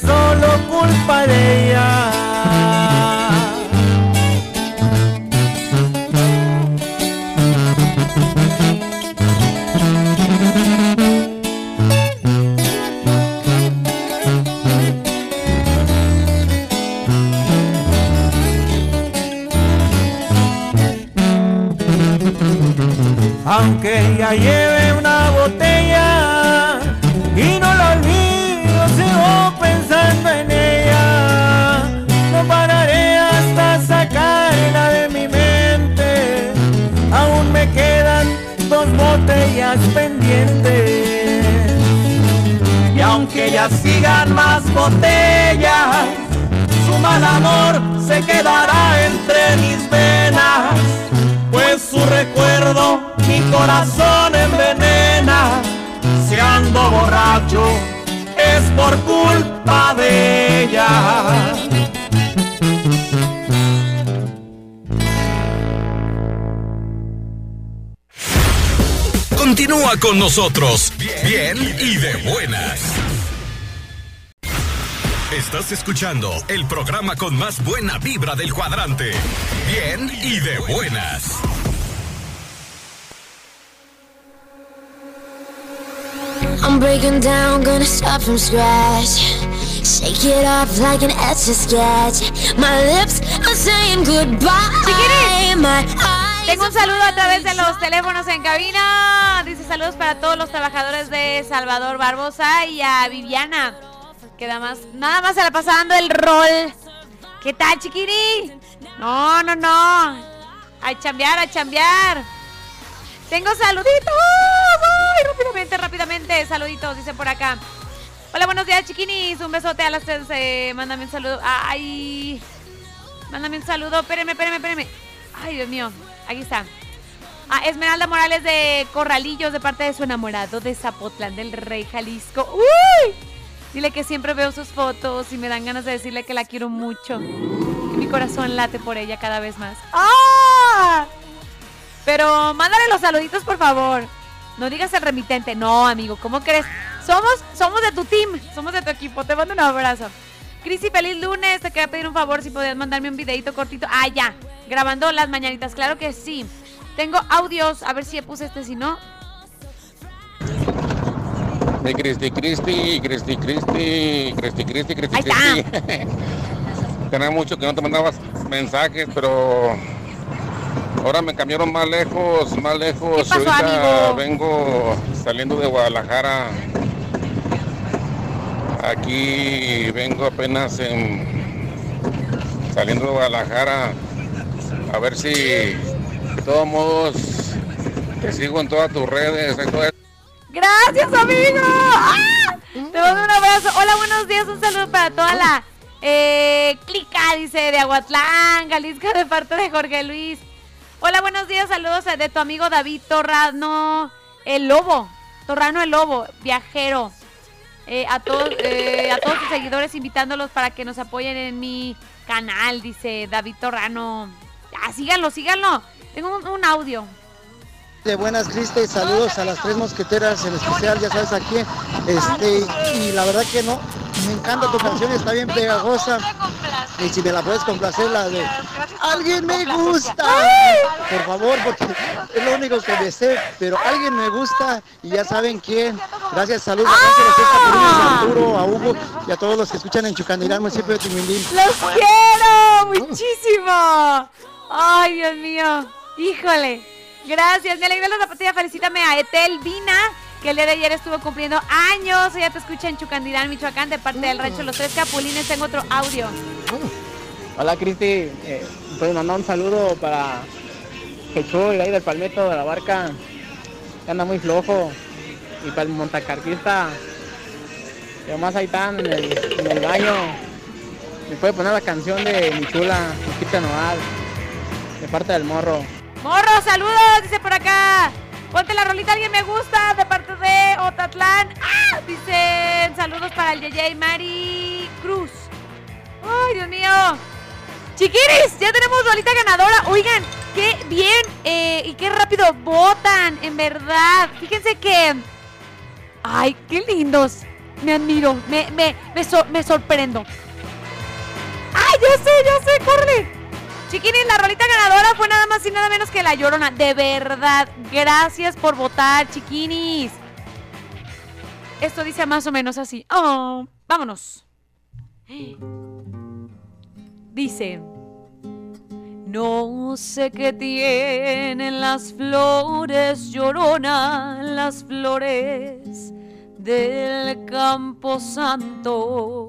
Speaker 11: solo culpa de ella. Aunque ya lleve botellas,
Speaker 37: sigan más botellas. Su mal amor se quedará entre mis venas, pues su
Speaker 20: recuerdo mi corazón envenena. Seando borracho, es por culpa de ella.
Speaker 1: Continúa con nosotros, bien y de buenas. Estás escuchando el programa con más buena vibra del cuadrante, bien y de buenas.
Speaker 22: I'm breaking down, gonna start from scratch. Shake it off like an etch a sketch. My lips are saying goodbye. My eyes
Speaker 3: Tengo un saludo a través de los teléfonos en cabina. Dice saludos para todos los trabajadores de Salvador Barbosa y a Viviana. Que más, nada más se la pasa dando el rol. ¿Qué tal, chiquiri? No, no, no. A chambear, a chambear. Tengo saluditos. Ay, rápidamente, rápidamente. Saluditos, dice por acá. Hola, buenos días, chiquinis. Un besote a las tres. eh, mándame un saludo. Ay. Mándame un saludo. Espérenme, espérenme, espérenme. Ay, Dios mío. Aquí está. A Esmeralda Morales de Corralillos, de parte de su enamorado de Zapotlán del Rey, Jalisco. ¡Uy! Dile que siempre veo sus fotos y me dan ganas de decirle que la quiero mucho. Que mi corazón late por ella cada vez más. ¡Ah! Pero mándale los saluditos, por favor. No digas el remitente. No, amigo, ¿cómo crees? Somos, somos de tu team, somos de tu equipo. Te mando un abrazo. Crisi, feliz lunes. Te quería pedir un favor si podías mandarme un videito cortito. Ah, ya. Grabando las mañanitas. Claro que sí. Tengo audios. A ver si puse este, si no.
Speaker 38: Cristi, Cristi, Cristi, Cristi, Cristi, Cristi, Cristi,
Speaker 3: está.
Speaker 38: Cristi. <laughs> Tenía mucho que no te mandabas mensajes, pero ahora me cambiaron más lejos, más lejos.
Speaker 3: ¿Qué pasó,
Speaker 38: Ahorita
Speaker 3: amigo?
Speaker 38: vengo saliendo de Guadalajara. Aquí vengo apenas en, saliendo de Guadalajara. A ver si, de todos modos, te sigo en todas tus redes. en todas-
Speaker 3: Gracias, amigo. ¡Ah! Te mando un abrazo. Hola, buenos días. Un saludo para toda la eh, clica, dice, de Aguatlán, Jalisco, de parte de Jorge Luis. Hola, buenos días. Saludos de tu amigo David Torrano, el lobo. Torrano el lobo, viajero. Eh, a, todos, eh, a todos sus seguidores invitándolos para que nos apoyen en mi canal, dice David Torrano. Ah, síganlo, síganlo. Tengo un, un audio.
Speaker 39: De buenas, Cristi, saludos a las tres mosqueteras en especial, ya sabes a quién. Este, y la verdad que no, me encanta tu canción, está bien pegajosa. Y si me la puedes complacer, la de Alguien me gusta. Por favor, porque es lo único que sé, pero alguien me gusta y ya saben quién. Gracias, saludos a Arturo, a Hugo y a todos los que escuchan en Chucandirán, municipio de Timindín.
Speaker 3: ¡Los quiero muchísimo! ¡Ay, Dios mío! ¡Híjole! Gracias, me alegra la zapatilla. Felicítame a Etel Vina, que el día de ayer estuvo cumpliendo años. Ella te escucha en Chucandilán, Michoacán, de parte del rancho Los Tres Capulines. Tengo otro audio.
Speaker 26: Hola Cristi, eh, pues mandar un saludo para Quechul, ahí del Palmetto de la Barca, que anda muy flojo, y para el montacarguista, que más ahí están en el, en el baño, me puede poner la canción de mi chula, Chiquita Noval, de parte del morro.
Speaker 3: Morro, saludos, dice por acá. Ponte la rolita, alguien me gusta, de parte de Otatlán. ¡Ah! Dicen saludos para el Yeye Mari Cruz. ¡Ay, Dios mío! Chiquiris, ya tenemos rolita ganadora. Oigan, qué bien eh, y qué rápido votan, en verdad. Fíjense que... ¡Ay, qué lindos! Me admiro, me, me, me, me sorprendo. ¡Ay, ya sé, ya sé, corre! Chiquinis, la rolita ganadora fue nada más y nada menos que la llorona. De verdad, gracias por votar, chiquinis. Esto dice más o menos así. Oh, vámonos. Dice. No sé qué tienen las flores, llorona, las flores del campo santo.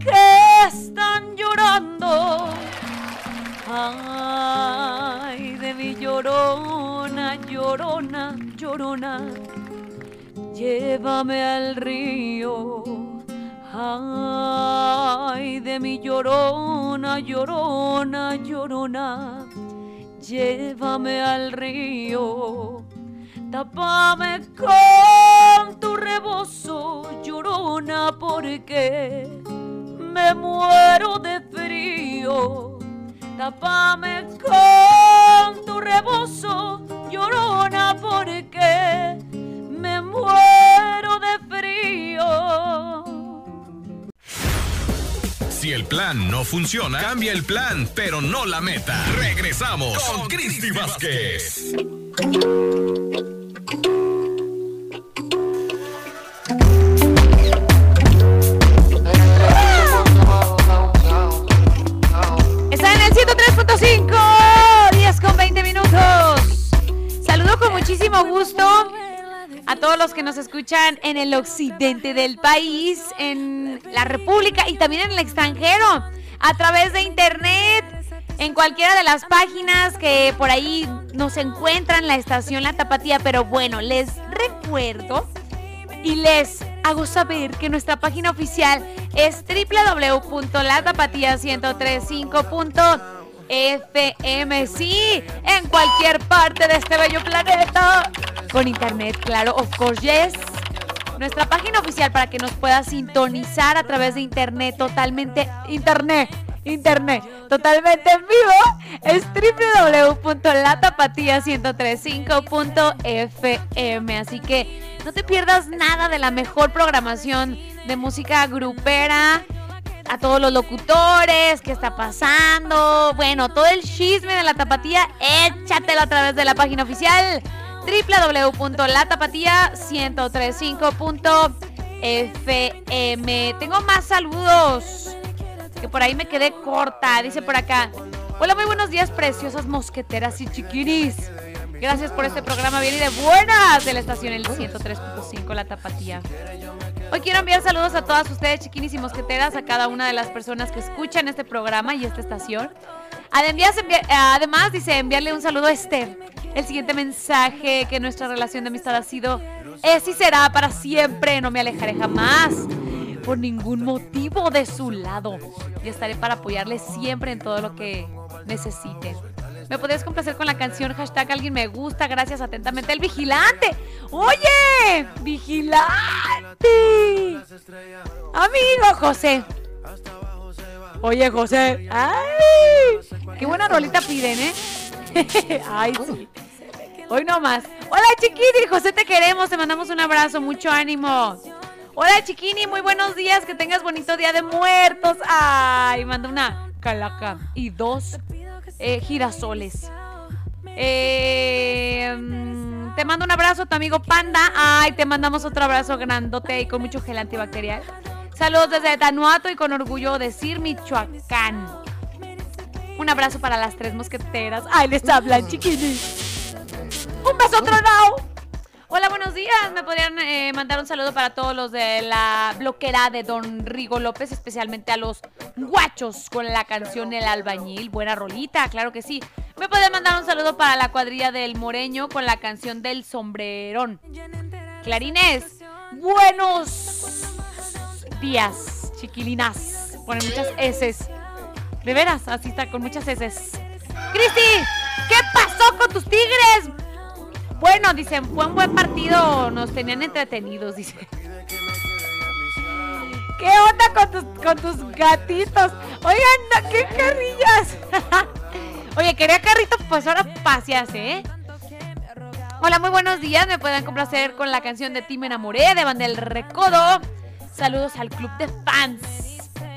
Speaker 3: que están llorando. Ay, de mi llorona, llorona, llorona. llévame al río. Ay, de mi llorona, llorona, llorona, llévame al río. Tápame con tu rebozo, llorona, porque me muero de frío. Tapame con tu rebozo, llorona, ¿por porque me muero de frío.
Speaker 1: Si el plan no funciona, cambia el plan, pero no la meta. Regresamos con, con Cristi Vázquez.
Speaker 3: 106.5, 10 con 20 minutos. Saludo con muchísimo gusto a todos los que nos escuchan en el occidente del país, en la República y también en el extranjero, a través de internet, en cualquiera de las páginas que por ahí nos encuentran, la estación La Tapatía. Pero bueno, les recuerdo y les hago saber que nuestra página oficial es www.latapatía1035.com www.latapatía1035.fm. Sí, en cualquier parte de este bello planeta. Con internet, claro, of course, yes. Nuestra página oficial para que nos pueda sintonizar a través de internet, totalmente internet. Internet totalmente en vivo es www.latapatía1035.fm así que no te pierdas nada de la mejor programación de música grupera a todos los locutores, qué está pasando, bueno, todo el chisme de la tapatía, échatelo a través de la página oficial www.latapatía1035.fm. Tengo más saludos, que por ahí me quedé corta, dice por acá. Hola, muy buenos días, preciosas mosqueteras y chiquiris. Gracias por este programa bien y de buenas de la estación el 103.5 La Tapatía. Hoy quiero enviar saludos a todas ustedes, chiquinis y mosqueteras, a cada una de las personas que escuchan este programa y esta estación. Además, dice enviarle un saludo a Esther. El siguiente mensaje que nuestra relación de amistad ha sido es y será para siempre. No me alejaré jamás por ningún motivo de su lado. Y estaré para apoyarle siempre en todo lo que necesite. ¿Me podrías complacer con la canción hashtag alguien me gusta? Gracias atentamente. El vigilante. Oye, vigilante. Amigo José. Oye, José. Ay, qué buena rolita piden, ¿eh? <laughs> Ay, sí. Hoy no más. Hola, Chiquini. José, te queremos. Te mandamos un abrazo. Mucho ánimo. Hola, Chiquini. Muy buenos días. Que tengas bonito día de muertos. Ay, manda una calaca y dos eh, girasoles. Eh, te mando un abrazo, tu amigo Panda. Ay, te mandamos otro abrazo grandote y con mucho gel antibacterial. Saludos desde Tanuato y con orgullo decir Michoacán. Un abrazo para las tres mosqueteras. Ay, les hablan, chiquinis. Un beso tronado. Hola, buenos días. Me podrían eh, mandar un saludo para todos los de la bloquera de Don Rigo López, especialmente a los guachos con la canción El Albañil. Buena rolita, claro que sí. Me pueden mandar un saludo para la cuadrilla del Moreño con la canción del Sombrerón. Clarines, buenos días, chiquilinas. Ponen muchas S. De veras, así está, con muchas S. Cristi, ¿qué pasó con tus tigres? Bueno, dicen, fue un buen partido, nos tenían entretenidos, dice. ¿Qué onda con tus, con tus gatitos? Oigan, qué carrillas. <laughs> Oye, quería carritos, pues ahora paseas, ¿eh? Hola, muy buenos días. Me pueden complacer con la canción de Ti me enamoré de Banda del Recodo. Saludos al club de fans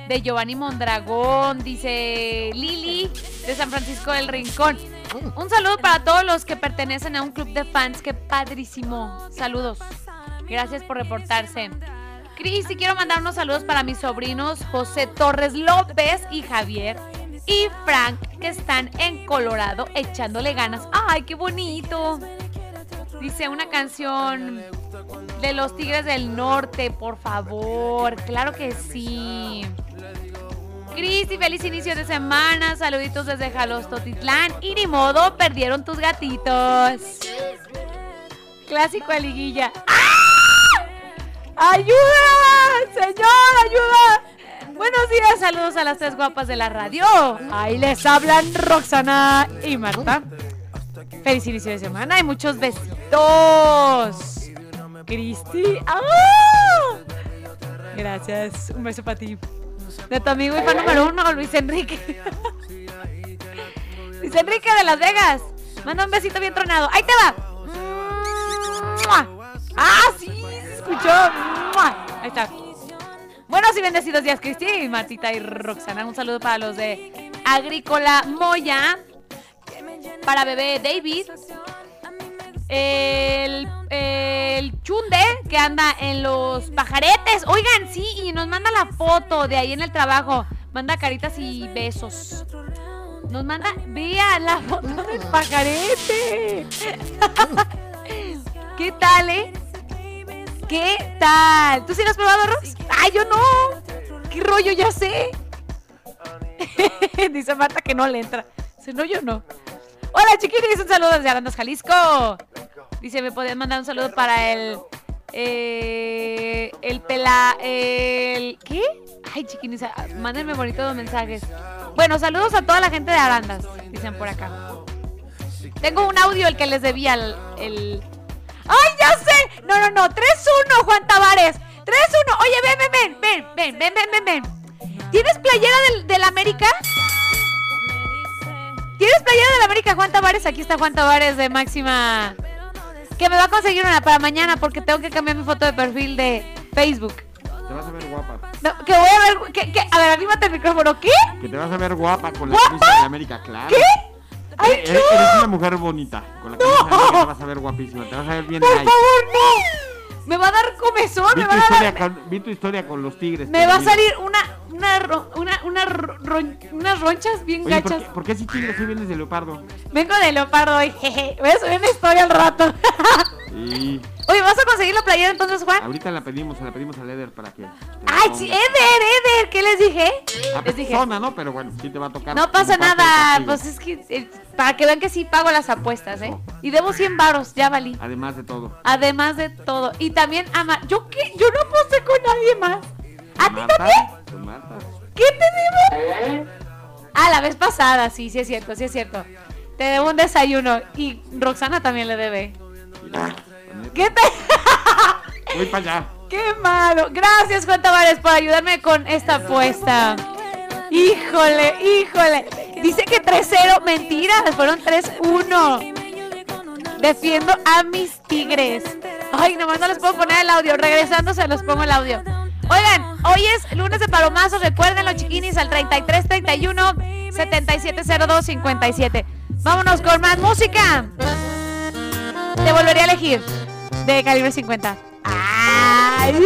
Speaker 3: de Giovanni Mondragón, dice Lili de San Francisco del Rincón. Un saludo para todos los que pertenecen a un club de fans. Qué padrísimo. Saludos. Gracias por reportarse. Cris, y quiero mandar unos saludos para mis sobrinos José Torres López y Javier y Frank, que están en Colorado echándole ganas. ¡Ay, qué bonito! Dice una canción de los Tigres del Norte, por favor. Claro que sí. Cris, y feliz inicio de semana. Saluditos desde Jalostotitlán. Y ni modo, perdieron tus gatitos. Clásico de liguilla. ¡Ah! ¡Ayuda! ¡Señor, ayuda! Buenos días, saludos a las tres guapas de la radio. Ahí les hablan Roxana y Marta. Feliz inicio de semana y muchos besitos. Cristi. ¡Ah! Gracias. Un beso para ti. De tu amigo y fan número uno, Luis Enrique. <laughs> Luis Enrique de Las Vegas. Manda un besito bien tronado. ¡Ahí te va! ¡Ah, sí! Se escuchó. Ahí está. Buenos y bendecidos días, Cristi, Martita y Roxana. Un saludo para los de Agrícola Moya. Para bebé David. El, el chunde que anda en los pajaretes. Oigan, sí, y nos manda la foto de ahí en el trabajo. Manda caritas y besos. Nos manda, vea la foto del pajarete. <laughs> ¿Qué tal, eh? ¿Qué tal? ¿Tú sí lo has probado, Rox? ¡Ay, yo no! ¿Qué rollo? Ya sé. <laughs> Dice Marta que no le entra. Dice, no, yo no. Hola, chiquinis, un saludo desde Arandas, Jalisco. Dice, ¿me podían mandar un saludo para el... eh, el pela... El, ¿Qué? Ay, chiquinis, ah, mándenme bonitos mensajes. Bueno, saludos a toda la gente de Arandas, dicen por acá. Tengo un audio el que les debía el... el- ¡Ay, ya sé! No, no, no. 3-1, Juan Tavares. 3-1. Oye, ven, ven, ven, ven, ven, ven, ven, ven, ven. ¿Tienes playera del, del América? ¿Tienes playera del América, Juan Tavares? Aquí está Juan Tavares de Máxima. Que me va a conseguir una para mañana porque tengo que cambiar mi foto de perfil de Facebook.
Speaker 40: Te vas a ver guapa.
Speaker 3: No, que voy a ver. Que, que- a ver, arrímate el micrófono. ¿Qué?
Speaker 40: Que te vas a ver guapa con la
Speaker 3: ¿Guapa?
Speaker 40: camisa de América, claro.
Speaker 3: ¿Qué? ¡Ay,
Speaker 40: Eres, eres una mujer bonita. Con la camisa de América te vas a ver guapísima. Te vas a ver bien
Speaker 3: Por favor, no. Me va a dar comezón,
Speaker 40: Vi
Speaker 3: me
Speaker 40: tu,
Speaker 3: va a dar.
Speaker 40: con, vi tu historia con los tigres.
Speaker 3: Me va a salir una. Una, ro- una, una ro- unas ronchas bien
Speaker 40: Oye, ¿por
Speaker 3: gachas.
Speaker 40: qué, por qué si tigres si vienes de leopardo?
Speaker 3: Vengo de leopardo hoy, jeje. Voy a subir una historia al rato. <laughs> Oye, ¿vas a conseguir la playera entonces, Juan?
Speaker 40: ahorita la pedimos, la pedimos al Eder para que.
Speaker 3: Ay, sí, Eder, Eder, ¿qué les dije?
Speaker 40: A
Speaker 3: Les dije.
Speaker 40: persona, ¿no? Pero bueno, sí te va a tocar.
Speaker 3: No pasa nada, pues es que eh, para que vean que sí pago las apuestas, ¿eh? Y debo 100 varos, ya valí.
Speaker 40: Además de todo.
Speaker 3: Además de todo. Y también, ama, ¿yo qué? Yo no aposté con nadie más. ¿A ti también? ¿Qué te debo? Ah, la vez pasada, sí, sí es cierto, sí es cierto. Te debo un desayuno y Roxana también le debe. ¿Qué te? <laughs>
Speaker 40: Voy para allá.
Speaker 3: ¡Qué malo! Gracias, Juan Tavares, por ayudarme con esta apuesta. Híjole, híjole. Dice que 3-0. Mentiras, fueron 3-1. Defiendo a mis tigres. Ay, nomás no les puedo poner el audio. Regresando se los pongo el audio. Oigan, hoy es lunes de palomazos. Recuerden los chiquinis al 33 31 7702 57. Vámonos con más música. Te volvería a elegir de calibre 50. ¡Ay!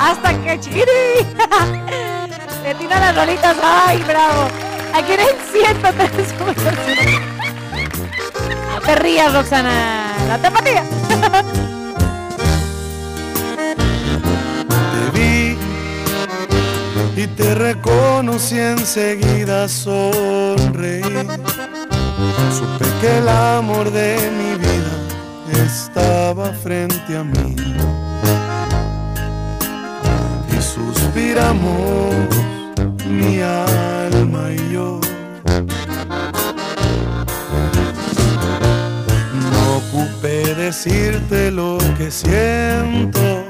Speaker 3: Hasta que chiquiri. Le <laughs> tira las rolitas. ¡Ay, bravo! Aquí en el 103. No te rías, Roxana. La tapatía. <laughs>
Speaker 20: y te reconocí enseguida sonreí. Supe que el amor de mi vida estaba frente a mí. Y suspiramos mi alma y yo. No ocupé decirte lo que siento.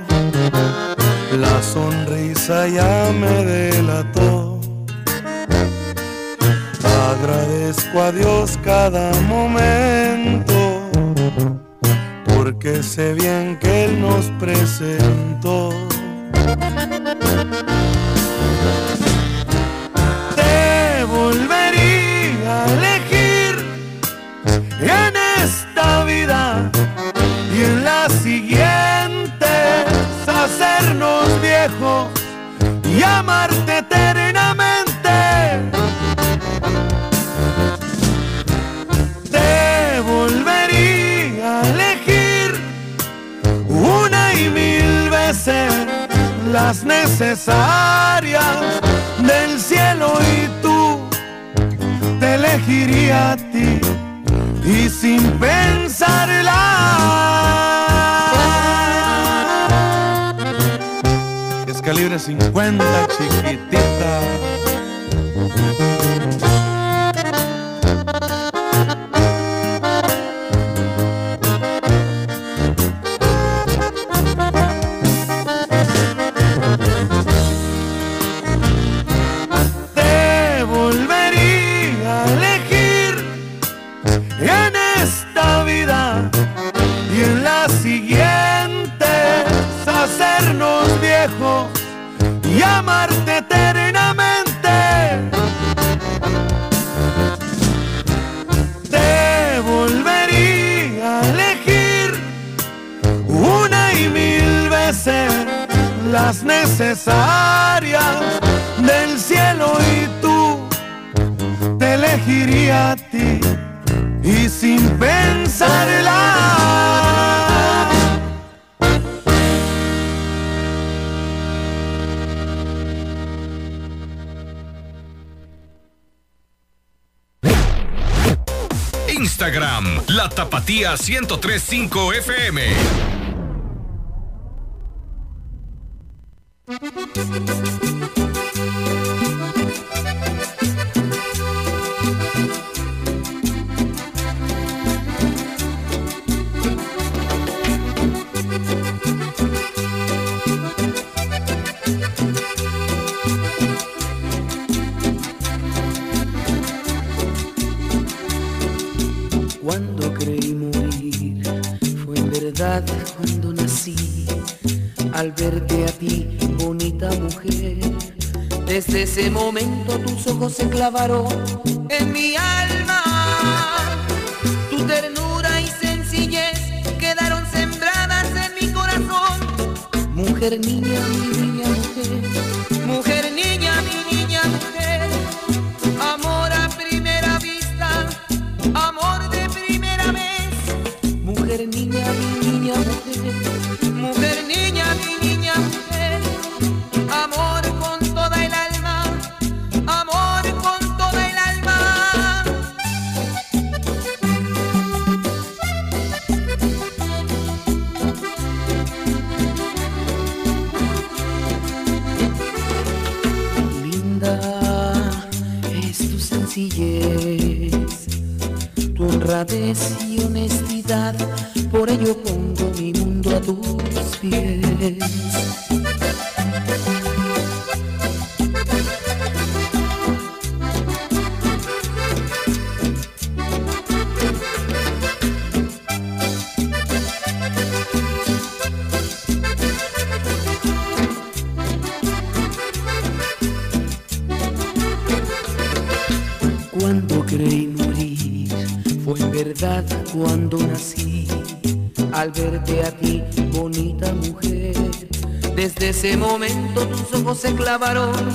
Speaker 20: La sonrisa ya me delató. Agradezco a Dios cada momento, porque sé bien que Él nos presentó. Y amarte eternamente. Te volvería a elegir una y mil veces las necesarias del cielo y tú te elegiría a ti y sin pensarla calibre 50, chiquitita. necesarias del cielo y tú te elegiría a ti y sin pensarla.
Speaker 27: Instagram, la tapatía 1035 FM.
Speaker 35: se clavaron en mi alma. Tu ternura y sencillez quedaron sembradas en mi corazón. Mujer mía clavaron